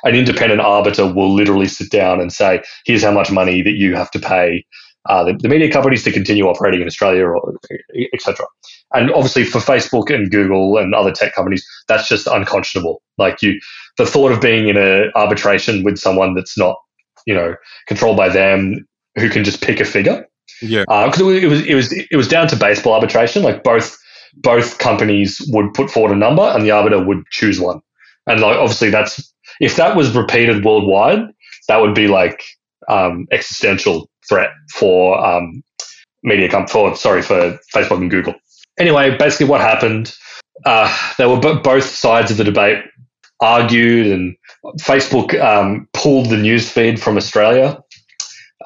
an independent arbiter will literally sit down and say, "Here's how much money that you have to pay uh, the, the, media companies to continue operating in Australia, or etc." And obviously, for Facebook and Google and other tech companies, that's just unconscionable. Like you, the thought of being in an arbitration with someone that's not, you know, controlled by them, who can just pick a figure. Yeah, because uh, it was it was it was down to baseball arbitration. Like both both companies would put forward a number, and the arbiter would choose one. And like, obviously, that's if that was repeated worldwide, that would be like um, existential threat for um, media com- for sorry for Facebook and Google. Anyway, basically, what happened? Uh, they were b- both sides of the debate argued, and Facebook um, pulled the news feed from Australia,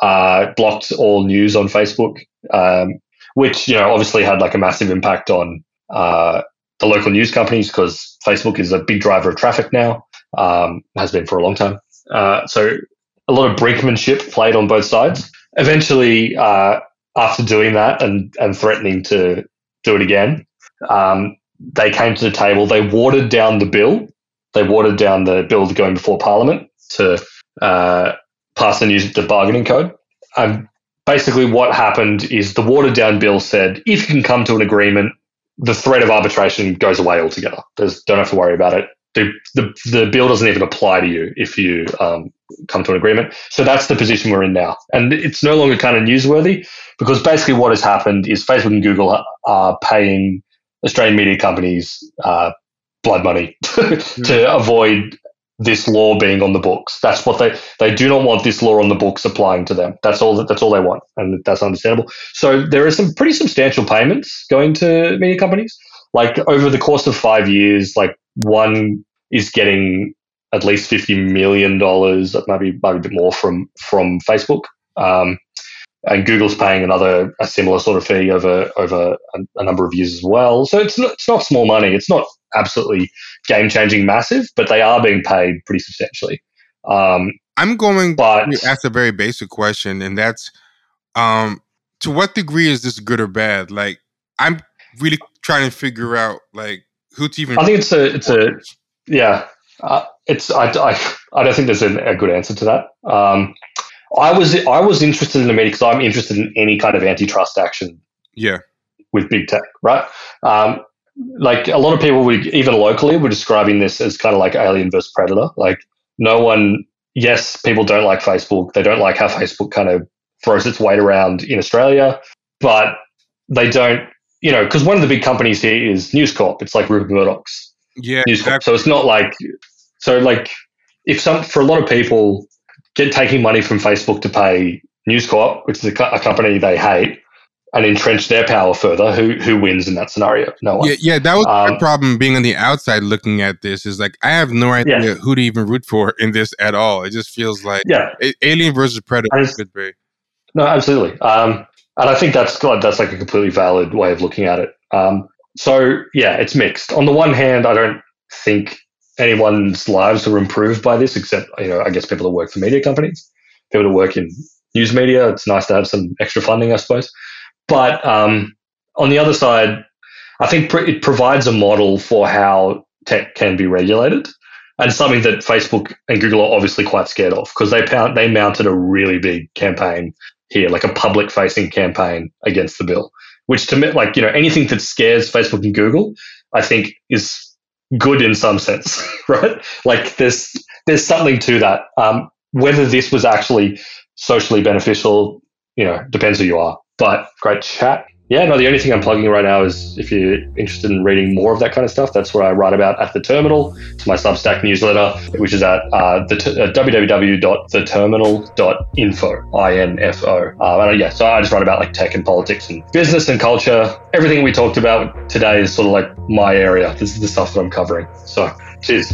uh, blocked all news on Facebook, um, which you know obviously had like a massive impact on uh, the local news companies because Facebook is a big driver of traffic now, um, has been for a long time. Uh, so a lot of brinkmanship played on both sides. Eventually, uh, after doing that and, and threatening to do it again, um, they came to the table. They watered down the bill. They watered down the bill going before Parliament to uh, pass the new the bargaining code. And basically, what happened is the watered down bill said if you can come to an agreement the threat of arbitration goes away altogether. There's don't have to worry about it. The, the, the bill doesn't even apply to you if you um, come to an agreement. So that's the position we're in now. And it's no longer kind of newsworthy because basically what has happened is Facebook and Google are paying Australian media companies uh, blood money to mm. avoid this law being on the books. That's what they they do not want this law on the books applying to them. That's all that's all they want, and that's understandable. So there are some pretty substantial payments going to media companies. Like over the course of five years, like one is getting at least fifty million dollars, maybe maybe a bit more from from Facebook. Um, and Google's paying another a similar sort of fee over over a, a, number of years as well. So it's not, it's not small money. It's not absolutely game changing massive, but they are being paid pretty substantially. Um, I'm going but, to ask a very basic question, and that's um, to what degree is this good or bad? Like I'm really trying to figure out like who to even. I think it's a it's a yeah. Uh, it's I, I, I don't think there's a, a good answer to that. Um, I was I was interested in the media because I'm interested in any kind of antitrust action. Yeah. With big tech, right? Um, like a lot of people would even locally were describing this as kind of like alien versus predator. Like no one, yes, people don't like Facebook. They don't like how Facebook kind of throws its weight around in Australia, but they don't, you know, because one of the big companies here is News Corp. It's like Rupert Murdoch's yeah, News Corp. So it's not like, so like if some for a lot of people, get taking money from Facebook to pay News Corp, which is a, co- a company they hate, and entrench their power further, who who wins in that scenario? No one. Yeah, yeah, that was Um, my problem being on the outside looking at this. Is like I have no idea Yeah. who to even root for in this at all. It just feels like Yeah, Alien versus Predator could be. No, absolutely. Um, and I think that's that's like a completely valid way of looking at it. Um, so yeah, it's mixed. On the one hand, I don't think anyone's lives were improved by this, except you know, I guess people that work for media companies, people that work in news media. It's nice to have some extra funding, I suppose. But um, on the other side, I think pr- it provides a model for how tech can be regulated, and something that Facebook and Google are obviously quite scared of because they pound, they mounted a really big campaign here, like a public facing campaign against the bill, which to me, like, you know, anything that scares Facebook and Google, I think is good in some sense, right? Like there's, there's something to that. Um, whether this was actually socially beneficial, you know, depends who you are, but great chat. Yeah, no, the only thing I'm plugging right now is if you're interested in reading more of that kind of stuff, that's what I write about at The Terminal. It's my Substack newsletter, which is at uh, the t- uh, www.theterminal.info, I-N-F-O. Uh, and, yeah, so I just write about like tech and politics and business and culture. Everything we talked about today is sort of like my area. This is the stuff that I'm covering. So cheers.